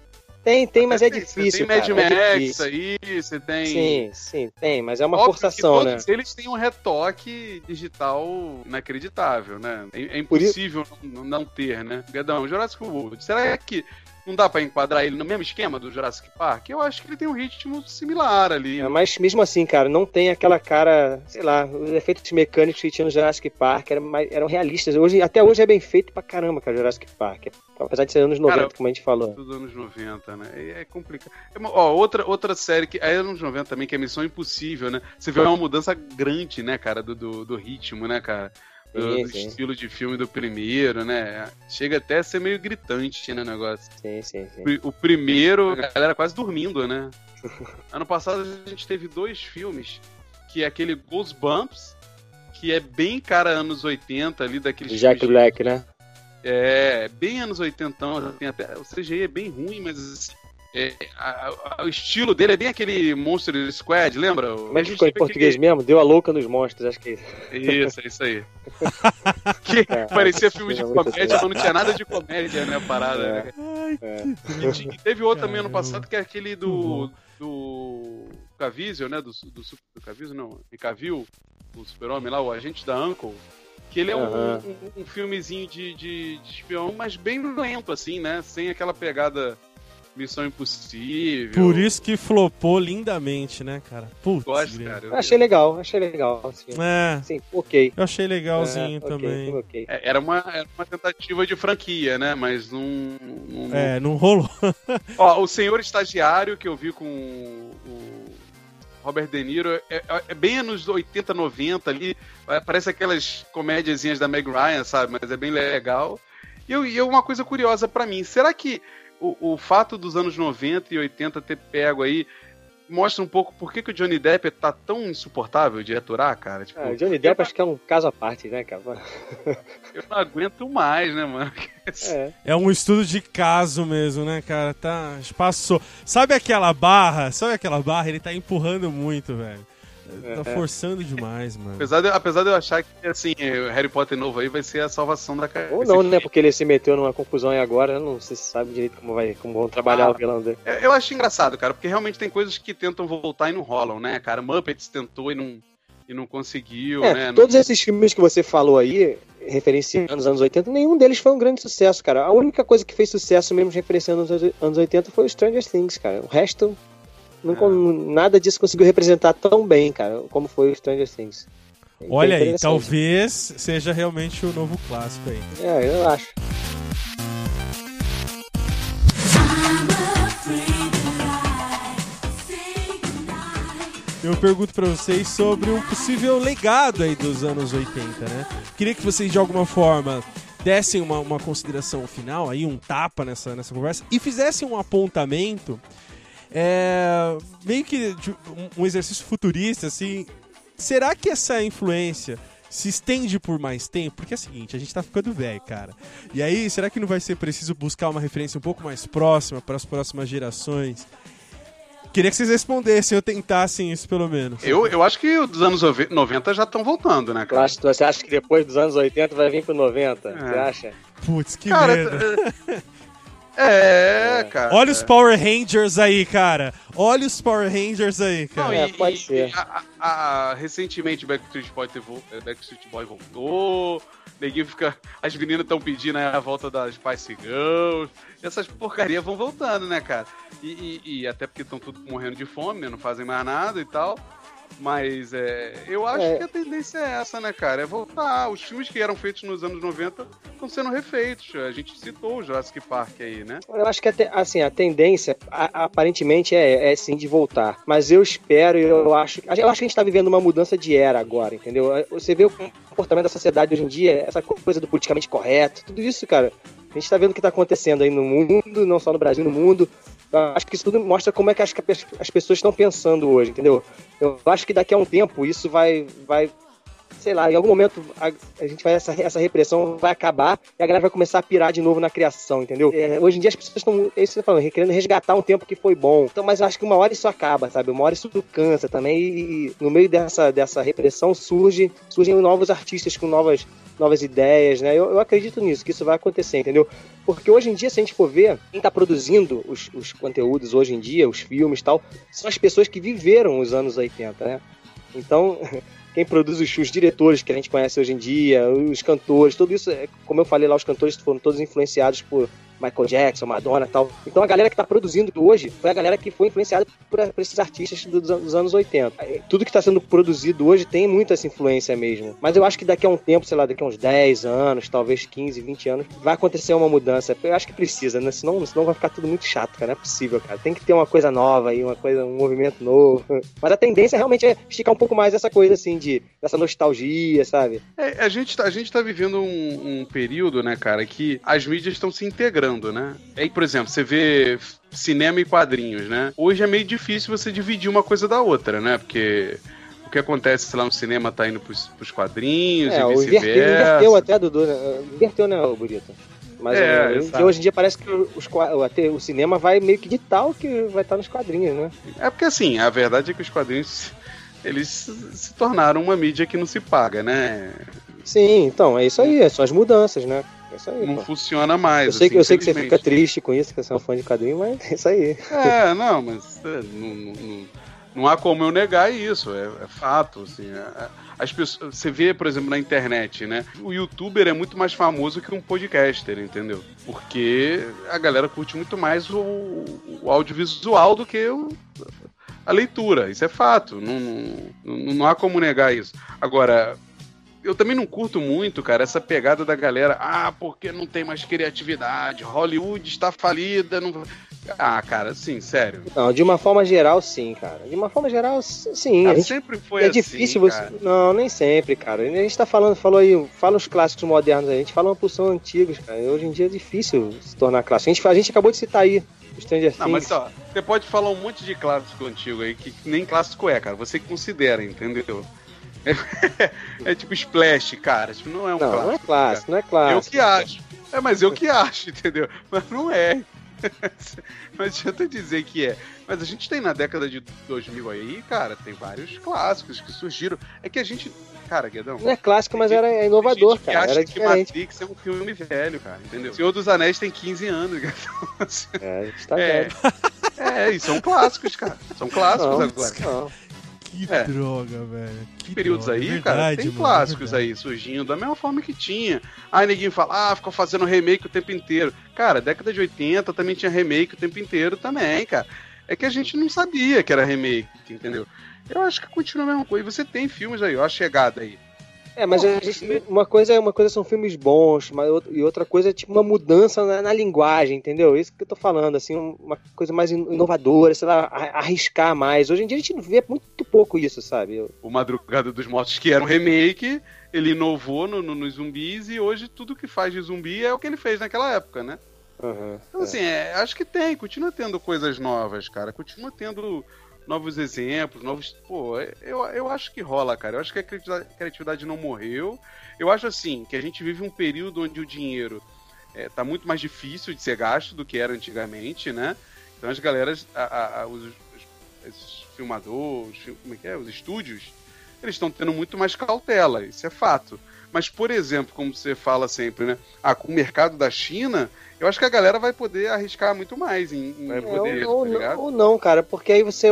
tem, tem, mas é difícil. Você tem Mad cara, Max é aí, você tem. Sim, sim, tem, mas é uma Óbvio forçação, né? Eles têm um retoque digital inacreditável, né? É, é impossível não, não ter, né? Gadão, Jurassic World. Será que não dá para enquadrar ele no mesmo esquema do Jurassic Park? Eu acho que ele tem um ritmo similar ali. É, mas mesmo assim, cara, não tem aquela cara, sei lá, os efeitos mecânicos que tinha no Jurassic Park eram, eram realistas. Hoje, até hoje é bem feito pra caramba, cara, Jurassic Park. Apesar de ser anos 90, cara, como a gente falou. Dos anos 90, né? É, complicado. É, ó, outra, outra série que. É anos 90 também, que é Missão Impossível, né? Você vê uma mudança grande, né, cara, do, do, do ritmo, né, cara? Do, sim, do sim. estilo de filme do primeiro, né? Chega até a ser meio gritante, né, negócio. Sim, sim, sim. O primeiro, a galera quase dormindo, né? ano passado a gente teve dois filmes, que é aquele Goosebumps, que é bem cara anos 80 ali, daqueles Jack Black, né? É, bem anos 80, tem até, o CGI é bem ruim, mas é, a, a, o estilo dele é bem aquele Monster Squad, lembra? Que ficou em português aquele... mesmo? Deu a louca nos monstros, acho que é isso. Isso, é isso aí. que é, parecia filme de comédia, mas não tinha nada de comédia, né, a parada. É. Né? É. E, teve outro também ano passado, que é aquele do... do Caviezel, né, do, do, do Caviezel, não, de Cavil, o super-homem lá, o agente da Uncle, que ele é um, um, um filmezinho de, de, de espião, mas bem lento, assim, né, sem aquela pegada Missão Impossível. Por isso que flopou lindamente, né, cara? Putz. Gosto, cara. Eu achei legal, achei legal. Assim. É. Sim, ok. Eu achei legalzinho é, também. Okay, okay. É, era, uma, era uma tentativa de franquia, né? Mas não. não é, não rolou. Ó, o Senhor Estagiário que eu vi com o Robert De Niro é, é, é bem anos 80, 90 ali. Parece aquelas comédiazinhas da Meg Ryan, sabe? Mas é bem legal. E eu, e uma coisa curiosa para mim, será que o, o fato dos anos 90 e 80 ter pego aí mostra um pouco por que, que o Johnny Depp tá tão insuportável de aturar, cara. Tipo, ah, o Johnny Depp eu... acho que é um caso à parte, né, cara? eu não aguento mais, né, mano? É. é um estudo de caso mesmo, né, cara? Tá. Passou. Sabe aquela barra? Sabe aquela barra? Ele tá empurrando muito, velho. Tá é. forçando demais, mano. Apesar de, apesar de eu achar que, assim, o Harry Potter novo aí vai ser a salvação da cara. Ou não, né? Porque ele se meteu numa confusão aí agora, não sei se sabe direito como, vai, como vão trabalhar ah, o vilão dele. Eu acho engraçado, cara, porque realmente tem coisas que tentam voltar e não rolam, né, cara? Muppets tentou e não, e não conseguiu, é, né? Todos esses filmes que você falou aí, referenciando os anos 80, nenhum deles foi um grande sucesso, cara. A única coisa que fez sucesso mesmo referenciando os anos 80 foi o Stranger Things, cara. O resto não, é. Nada disso conseguiu representar tão bem, cara, como foi o Stranger Things. Olha aí, talvez seja realmente o novo clássico aí. É, eu acho. Eu pergunto para vocês sobre um possível legado aí dos anos 80, né? Queria que vocês de alguma forma dessem uma, uma consideração final aí, um tapa nessa, nessa conversa e fizessem um apontamento é meio que um exercício futurista, assim. Será que essa influência se estende por mais tempo? Porque é o seguinte, a gente tá ficando velho, cara. E aí, será que não vai ser preciso buscar uma referência um pouco mais próxima para as próximas gerações? Queria que vocês respondessem ou tentassem isso, pelo menos. Eu, eu acho que os anos 90 já estão voltando, né, cara? Você acha que depois dos anos 80 vai vir pro 90? É. Você acha? Putz, que cara, merda. É, cara. Olha os Power Rangers aí, cara. Olha os Power Rangers aí, cara. Não, É, e, pode e- ser. a- a- a- recentemente Backstreet Boy, teve, Backstreet Boy voltou. Neguinho fica. As meninas estão pedindo aí a volta das Spice Girls. Essas porcarias vão voltando, né, cara? E, e- e até porque estão tudo morrendo de fome, né? Não fazem mais nada e tal. Mas é, eu acho É. que a tendência é essa, né, cara? É voltar. Os filmes que eram feitos nos anos 90 estão sendo refeitos. A gente citou o Jurassic Park aí, né? Eu acho que assim, a tendência a- aparentemente é, é sim de voltar. Mas eu espero e eu acho. Eu acho que a gente está vivendo uma mudança de era agora, entendeu? Você vê o comportamento da sociedade hoje em dia, essa coisa do politicamente correto, tudo isso, cara. A gente está vendo o que está acontecendo aí no mundo, não só no Brasil, no mundo. Eu acho que isso tudo mostra como é que as, as pessoas estão pensando hoje, entendeu? Eu acho que daqui a um tempo isso vai, vai sei lá, em algum momento a, a gente vai essa, essa repressão vai acabar e a galera vai começar a pirar de novo na criação, entendeu? É, hoje em dia as pessoas estão, é isso que tá falando, querendo resgatar um tempo que foi bom. Então, mas eu acho que uma hora isso acaba, sabe? Uma hora isso cansa também e, no meio dessa, dessa repressão surge, surgem novos artistas com novas, novas ideias, né? Eu, eu acredito nisso, que isso vai acontecer, entendeu? Porque hoje em dia, se a gente for ver, quem tá produzindo os, os conteúdos hoje em dia, os filmes e tal, são as pessoas que viveram os anos 80, né? Então, quem produz os, os diretores que a gente conhece hoje em dia, os cantores, tudo isso, é, como eu falei lá, os cantores foram todos influenciados por Michael Jackson, Madonna e tal. Então a galera que tá produzindo hoje foi a galera que foi influenciada por, por esses artistas dos, dos anos 80. É, Tudo que está sendo produzido hoje tem muita essa influência mesmo. Mas eu acho que daqui a um tempo, sei lá, daqui a uns 10 anos, talvez 15, 20 anos, vai acontecer uma mudança. Eu acho que precisa, né? Senão, senão vai ficar tudo muito chato, cara. Não é possível, cara. Tem que ter uma coisa nova aí, uma coisa, um movimento novo. Mas a tendência realmente é esticar um pouco mais essa coisa, assim, de dessa nostalgia, sabe? É, a, gente tá, a gente tá vivendo um, um período, né, cara, que as mídias estão se integrando, né? Aí, por exemplo, você vê cinema e quadrinhos, né? Hoje é meio difícil você dividir uma coisa da outra, né? Porque o que acontece, sei lá, no cinema tá indo pros, pros quadrinhos É, e vice-versa. inverteu até, Dudu. né? Inverteu, né, o Burito? Mas É, é, hoje, em dia parece que os, até o cinema vai meio que ditar o que vai estar nos quadrinhos, né? É porque assim, a verdade é que os quadrinhos eles se tornaram uma mídia que não se paga, né? Sim, então, é isso aí, são as mudanças, né? Isso aí. Não pô. funciona mais. Eu sei, assim, que, eu sei que você fica triste com isso, que você é um fã de quadrinho, mas é isso aí. É, não, mas é, não, não- não- há como eu negar isso, é, é fato, assim. é- é- as pessoas, você vê, por exemplo, na internet, né? O youtuber é muito mais famoso que um podcaster, entendeu? Porque a galera curte muito mais o, o audiovisual do que o, a leitura, isso é fato, não, não, não há como negar isso. Agora, eu também não curto muito, cara, essa pegada da galera, ah, porque não tem mais criatividade, Hollywood está falida, não... Ah, cara, assim, sério. Não, de uma forma geral, sim, cara. De uma forma geral, sim. a Ah, gente- sempre foi é assim, difícil você. cara. Não, nem sempre, cara. A gente tá falando, falou aí, fala os clássicos modernos aí. A gente fala uma porção antigos, cara. Hoje em dia é difícil se tornar clássico. A gente, a gente acabou de citar aí o Stranger Não, Things. mas ó, você pode falar um monte de clássico antigo aí que nem clássico é, cara. Você considera, entendeu? É, é tipo Splash, cara. Tipo, não é um não, clássico. não é clássico, não é cara. clássico. Eu que acho. É, mas eu que acho, entendeu? Mas não é. Não adianta dizer que é. Mas a gente tem na década de 2000 aí, cara, tem vários clássicos que surgiram. É que a gente. Cara, Guedão. Não é clássico, mas era é inovador, gente cara. acha Era que diferente. Matrix é um filme velho, cara, entendeu? Senhor dos Anéis tem 15 anos, Guedão. Assim, É, a gente tá É, velho. é, e são clássicos, cara. São clássicos Não, agora. não. Que É. droga, velho. Que períodos droga. aí, É cara, verdade, tem mano, clássicos é aí surgindo da mesma forma que tinha. Aí ninguém fala, ah, ficou fazendo remake o tempo inteiro. Cara, década de 80 também tinha remake o tempo inteiro também, cara. É que a gente não sabia que era remake, entendeu? Eu acho que continua a mesma coisa. E você tem filmes aí, ó, a chegada aí. É, mas gente- uma coisa é uma coisa são filmes bons, mas outra- e outra coisa é tipo uma mudança na, na linguagem, entendeu? Isso que eu tô falando, assim, uma coisa mais in- inovadora, sei lá, arriscar mais. Hoje em dia a gente vê muito pouco isso, sabe? O Madrugada dos Mortos, que era um remake, ele inovou no, no- nos zumbis e hoje tudo que faz de zumbi é o que ele fez naquela época, né? Aham, Então, é. assim, é, acho que tem, continua tendo coisas novas, cara. Continua tendo novos exemplos, novos. Pô, eu, eu acho que rola, cara. Eu acho que a criatividade, não morreu. Eu acho, assim, que a gente vive um período onde o dinheiro é, tá muito mais difícil de ser gasto do que era antigamente, né? Então as galeras, a- a- os, os- filmadores, fil- como é que é? Os estúdios, eles estão tendo muito mais cautela, isso é fato. Mas, por exemplo, como você fala sempre, né? Ah, com o mercado da China, eu acho que a galera vai poder arriscar muito mais em, em poder, ou, tá ou, ligado? não, ou não, cara, porque aí você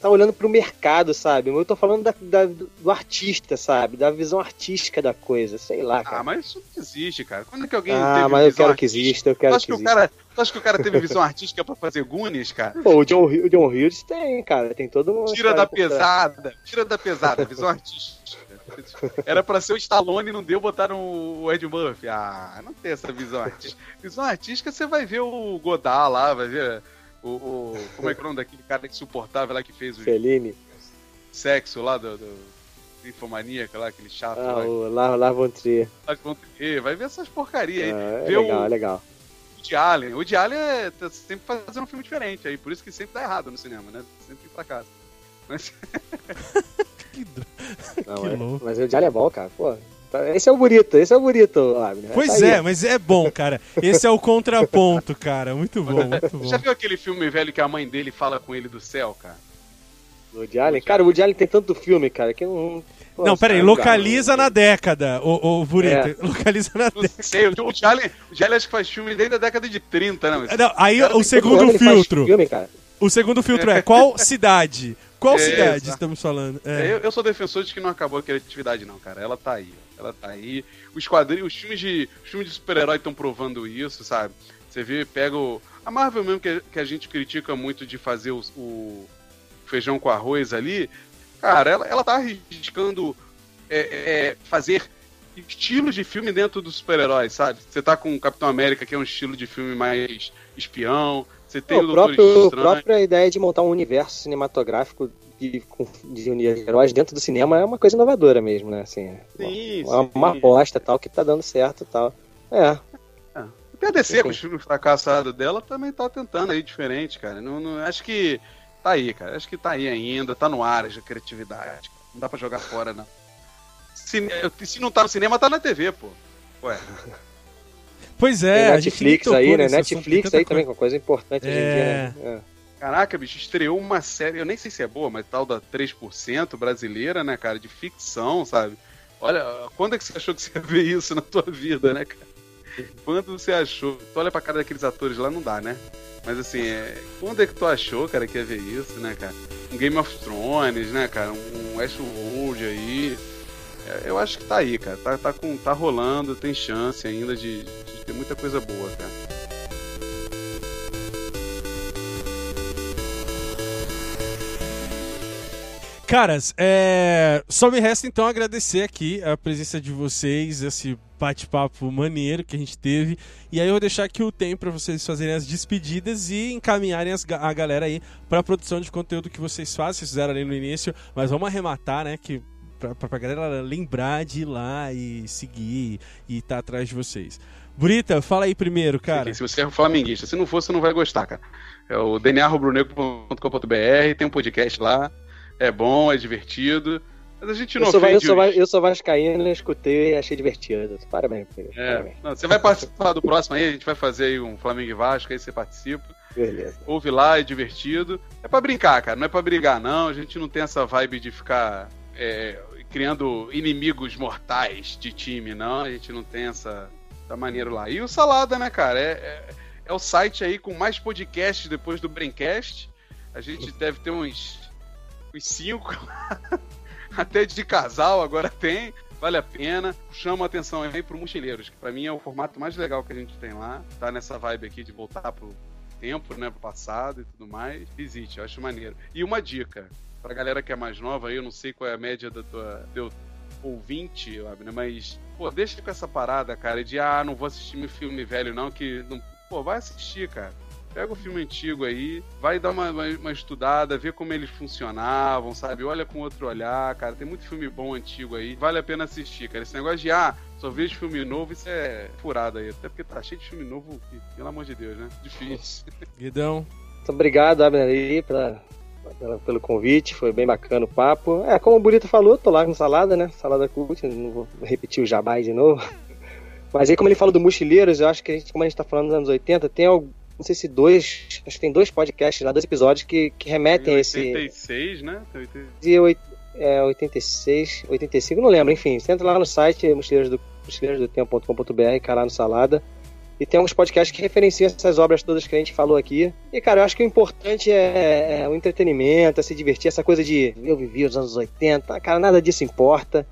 tá olhando pro mercado, sabe? Eu tô falando da, da- do artista, sabe? Da visão artística da coisa, sei lá, Ah, cara. mas isso não existe, cara. Quando é que alguém Ah, mas eu quero que artística? exista, eu Tu quero acha que que o exista. cara, tu acha que o cara teve visão artística pra fazer Goonies, cara? Pô, o John, o John Hughes tem, cara, tem todo um. Tira da pesada, tira da pesada, visão artística. Era pra ser o Stallone e não deu, botaram o Ed Murphy. Ah, não tem essa visão artística. Visão artística, você vai ver o Godard lá, vai ver o. o- como é que é o nome daquele cara insuportável lá que fez o Fellini. sexo lá do. do Infomaníaca lá, aquele chato Ah, lá. o La, La Vai ver essas porcarias aí. Ah, é Vê o- legal, é legal. O de Allen. O de Allen é, tá sempre fazendo um filme diferente aí, por isso que sempre dá errado no cinema, né? Sempre fracassa. Mas Que dro- Não, Que é- louco. mas o Diário é bom, cara. Pô, tá- esse é o bonito, esse é o bonito, Abner. Pois Tá aí, é, mas é bom, cara. Esse é o contraponto, cara. Muito bom, muito bom. já viu aquele filme velho que a mãe dele fala com ele do céu, cara? O Woody Allen? Cara, o Woody Allen tem tanto filme, cara, que não... pô, Não, peraí, localiza cara. na década, ô, ô Burito. É. Localiza na Não década. sei, o Jalen, o acho que faz filme desde a década de 30, né? Mas- Não, aí Cara, o segundo filtro. Filme, cara. O segundo filtro é qual cidade? Qual É, cidade exato. estamos falando? É, É. Eu, eu sou defensor de que não acabou a criatividade, não, cara. Ela tá aí. Ela tá aí. Os quadrinhos, os filmes de, os filmes de super-herói estão provando isso, sabe? Você vê, pega o. A Marvel mesmo, que, que a gente critica muito de fazer o, o feijão com arroz ali. Cara, ela, ela tá arriscando é, é, fazer estilos de filme dentro dos super-heróis, sabe? Você tá com o Capitão América, que é um estilo de filme mais espião. Você tem o o próprio, Estranho. própria ideia de montar um universo cinematográfico de, de unir heróis dentro do cinema é uma coisa inovadora mesmo, né? Assim, é Sim, uma, sim. uma aposta tal que tá dando certo e tal. É, Até a DC, com os filmes fracassados dela, também tá tentando aí diferente, cara. Não, não- acho que tá aí, cara. Acho que tá aí ainda, tá no ar a criatividade. Não dá pra jogar fora, não. Se, se não tá no cinema, tá na TV, pô. Ué, Pois tem é, a gente nem Netflix aí, né? Netflix tem aí também, com coisa importante hoje em dia, né? É. caraca, bicho, estreou uma série, eu nem sei se é boa, mas tal da 3% brasileira, né, cara, de ficção, sabe? Olha, quando é que você achou que você ia ver isso na tua vida, né, cara? Quando você achou? Tu olha pra cara daqueles atores lá, não dá, né? Mas assim, é... quando é que tu achou, cara, que ia ver isso, né, cara? Um Game of Thrones, né, cara? Um Westworld aí. É, Eu acho que tá aí, cara. Tá, tá, com, tá rolando, tem chance ainda de, muita coisa boa, cara. Caras, é... só me resta então agradecer aqui a presença de vocês, esse bate-papo maneiro que a gente teve. E aí eu vou deixar aqui o tempo para vocês fazerem as despedidas e encaminharem as a galera aí para a produção de conteúdo que vocês fazem. Vocês fizeram ali no início, mas vamos arrematar, né? Que pra, pra galera lembrar de ir lá e seguir e estar atrás de vocês. Burita, fala aí primeiro, cara. Se você é um flamenguista, se não for, você não vai gostar, cara. É o dnarrobronegro.com.br, tem um podcast lá. É bom, é divertido. Mas a gente não Eu sou, va- eu, ofende sou, eu sou vascaíno, escutei e achei divertido. Parabéns. É, Parabéns. não, você vai participar do próximo aí, a gente vai fazer aí um Flamengo e Vasco, aí você participa. Beleza. Ouve lá, é divertido. É pra brincar, cara, não é pra brigar, não. A gente não tem essa vibe de ficar é, criando inimigos mortais de time, não. A gente não tem essa, essa maneira lá. E o Salada, né, cara? É, é, é o site aí com mais podcasts depois do Braincast. A gente deve ter uns, uns cinco. Até de casal agora tem. Vale a pena. Chama a atenção aí pro Mochileiros, que pra mim é o formato mais legal que a gente tem lá. Tá nessa vibe aqui de voltar pro tempo, né, pro passado e tudo mais. Visite, eu acho maneiro. E uma dica, pra galera que é mais nova aí, eu não sei qual é a média da tua teu ouvinte, Abner, mas pô, deixa com essa parada, cara, de ah, não vou assistir meu filme velho não, que não, pô, vai assistir, cara. Pega o filme antigo aí, vai dar uma, uma, uma estudada, vê como eles funcionavam, sabe? Olha com outro olhar, cara. Tem muito filme bom antigo aí, vale a pena assistir, cara. Esse negócio de, ah, só vejo filme novo, isso é furado aí. Até porque tá cheio de filme novo, e, pelo amor de Deus, né? Difícil. Guidão. Muito obrigado, Abner, aí, pela- pelo convite. Foi bem bacana o papo. É, como o Burito falou, tô lá com salada, né? Salada cult, não vou repetir o jabá de novo. Mas aí, como ele falou do Mochileiros, eu acho que a gente, como a gente tá falando dos anos 80, tem algum, não sei se dois, acho que tem dois podcasts lá, dois episódios que, que remetem a esse. 86, né? Tem 80 de oit- é 86, 85, não lembro, enfim. Você entra lá no site mochileiros-do-tempo.com.br, cai lá no Salada. E tem alguns podcasts que referenciam essas obras todas que a gente falou aqui. E, cara, eu acho que o importante é, é o entretenimento, é se divertir, essa coisa de eu vivi os anos 80, cara, nada disso importa.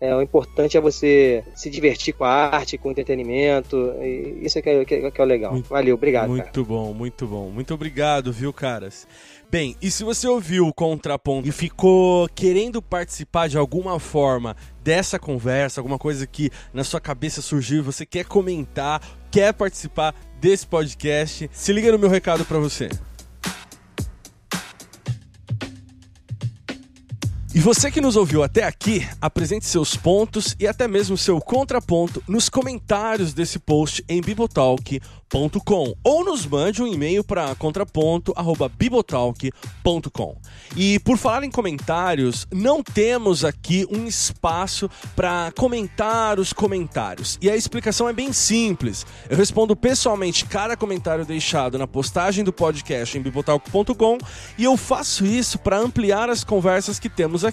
É, o importante é você se divertir com a arte, com o entretenimento. Isso é que é, que é, que é o legal. Muito, Valeu, obrigado. Muito cara. bom, muito bom. Muito obrigado, viu, caras? Bem, e se você ouviu o contraponto e ficou querendo participar de alguma forma dessa conversa, alguma coisa que na sua cabeça surgiu, você quer comentar, quer participar desse podcast, se liga no meu recado para você. E você que nos ouviu até aqui, apresente seus pontos e até mesmo seu contraponto nos comentários desse post em bibotalk.com ou nos mande um e-mail para contraponto@bibotalk.com. E por falar em comentários, não temos aqui um espaço para comentar os comentários. E a explicação é bem simples. Eu respondo pessoalmente cada comentário deixado na postagem do podcast em bibotalk.com e eu faço isso para ampliar as conversas que temos aqui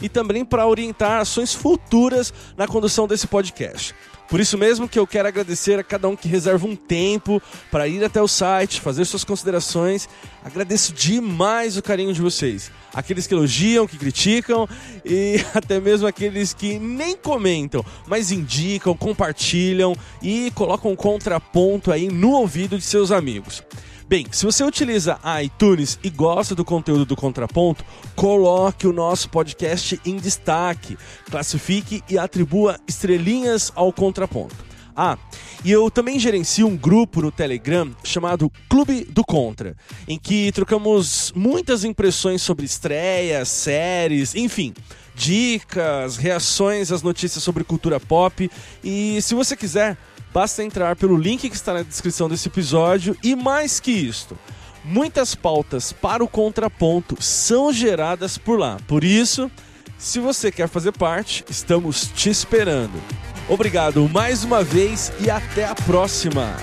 e também para orientar ações futuras na condução desse podcast. Por isso mesmo que eu quero agradecer a cada um que reserva um tempo para ir até o site, fazer suas considerações. Agradeço demais o carinho de vocês. Aqueles que elogiam, que criticam e até mesmo aqueles que nem comentam, mas indicam, compartilham e colocam um contraponto aí no ouvido de seus amigos. Bem, se você utiliza iTunes e gosta do conteúdo do Contraponto, coloque o nosso podcast em destaque, classifique e atribua estrelinhas ao Contraponto. Ah, e eu também gerencio um grupo no Telegram chamado Clube do Contra, em que trocamos muitas impressões sobre estreias, séries, enfim, dicas, reações às notícias sobre cultura pop. E se você quiser, Basta entrar pelo link que está na descrição desse episódio e mais que isto, muitas pautas para o contraponto são geradas por lá. Por isso, se você quer fazer parte, estamos te esperando. Obrigado mais uma vez e até a próxima!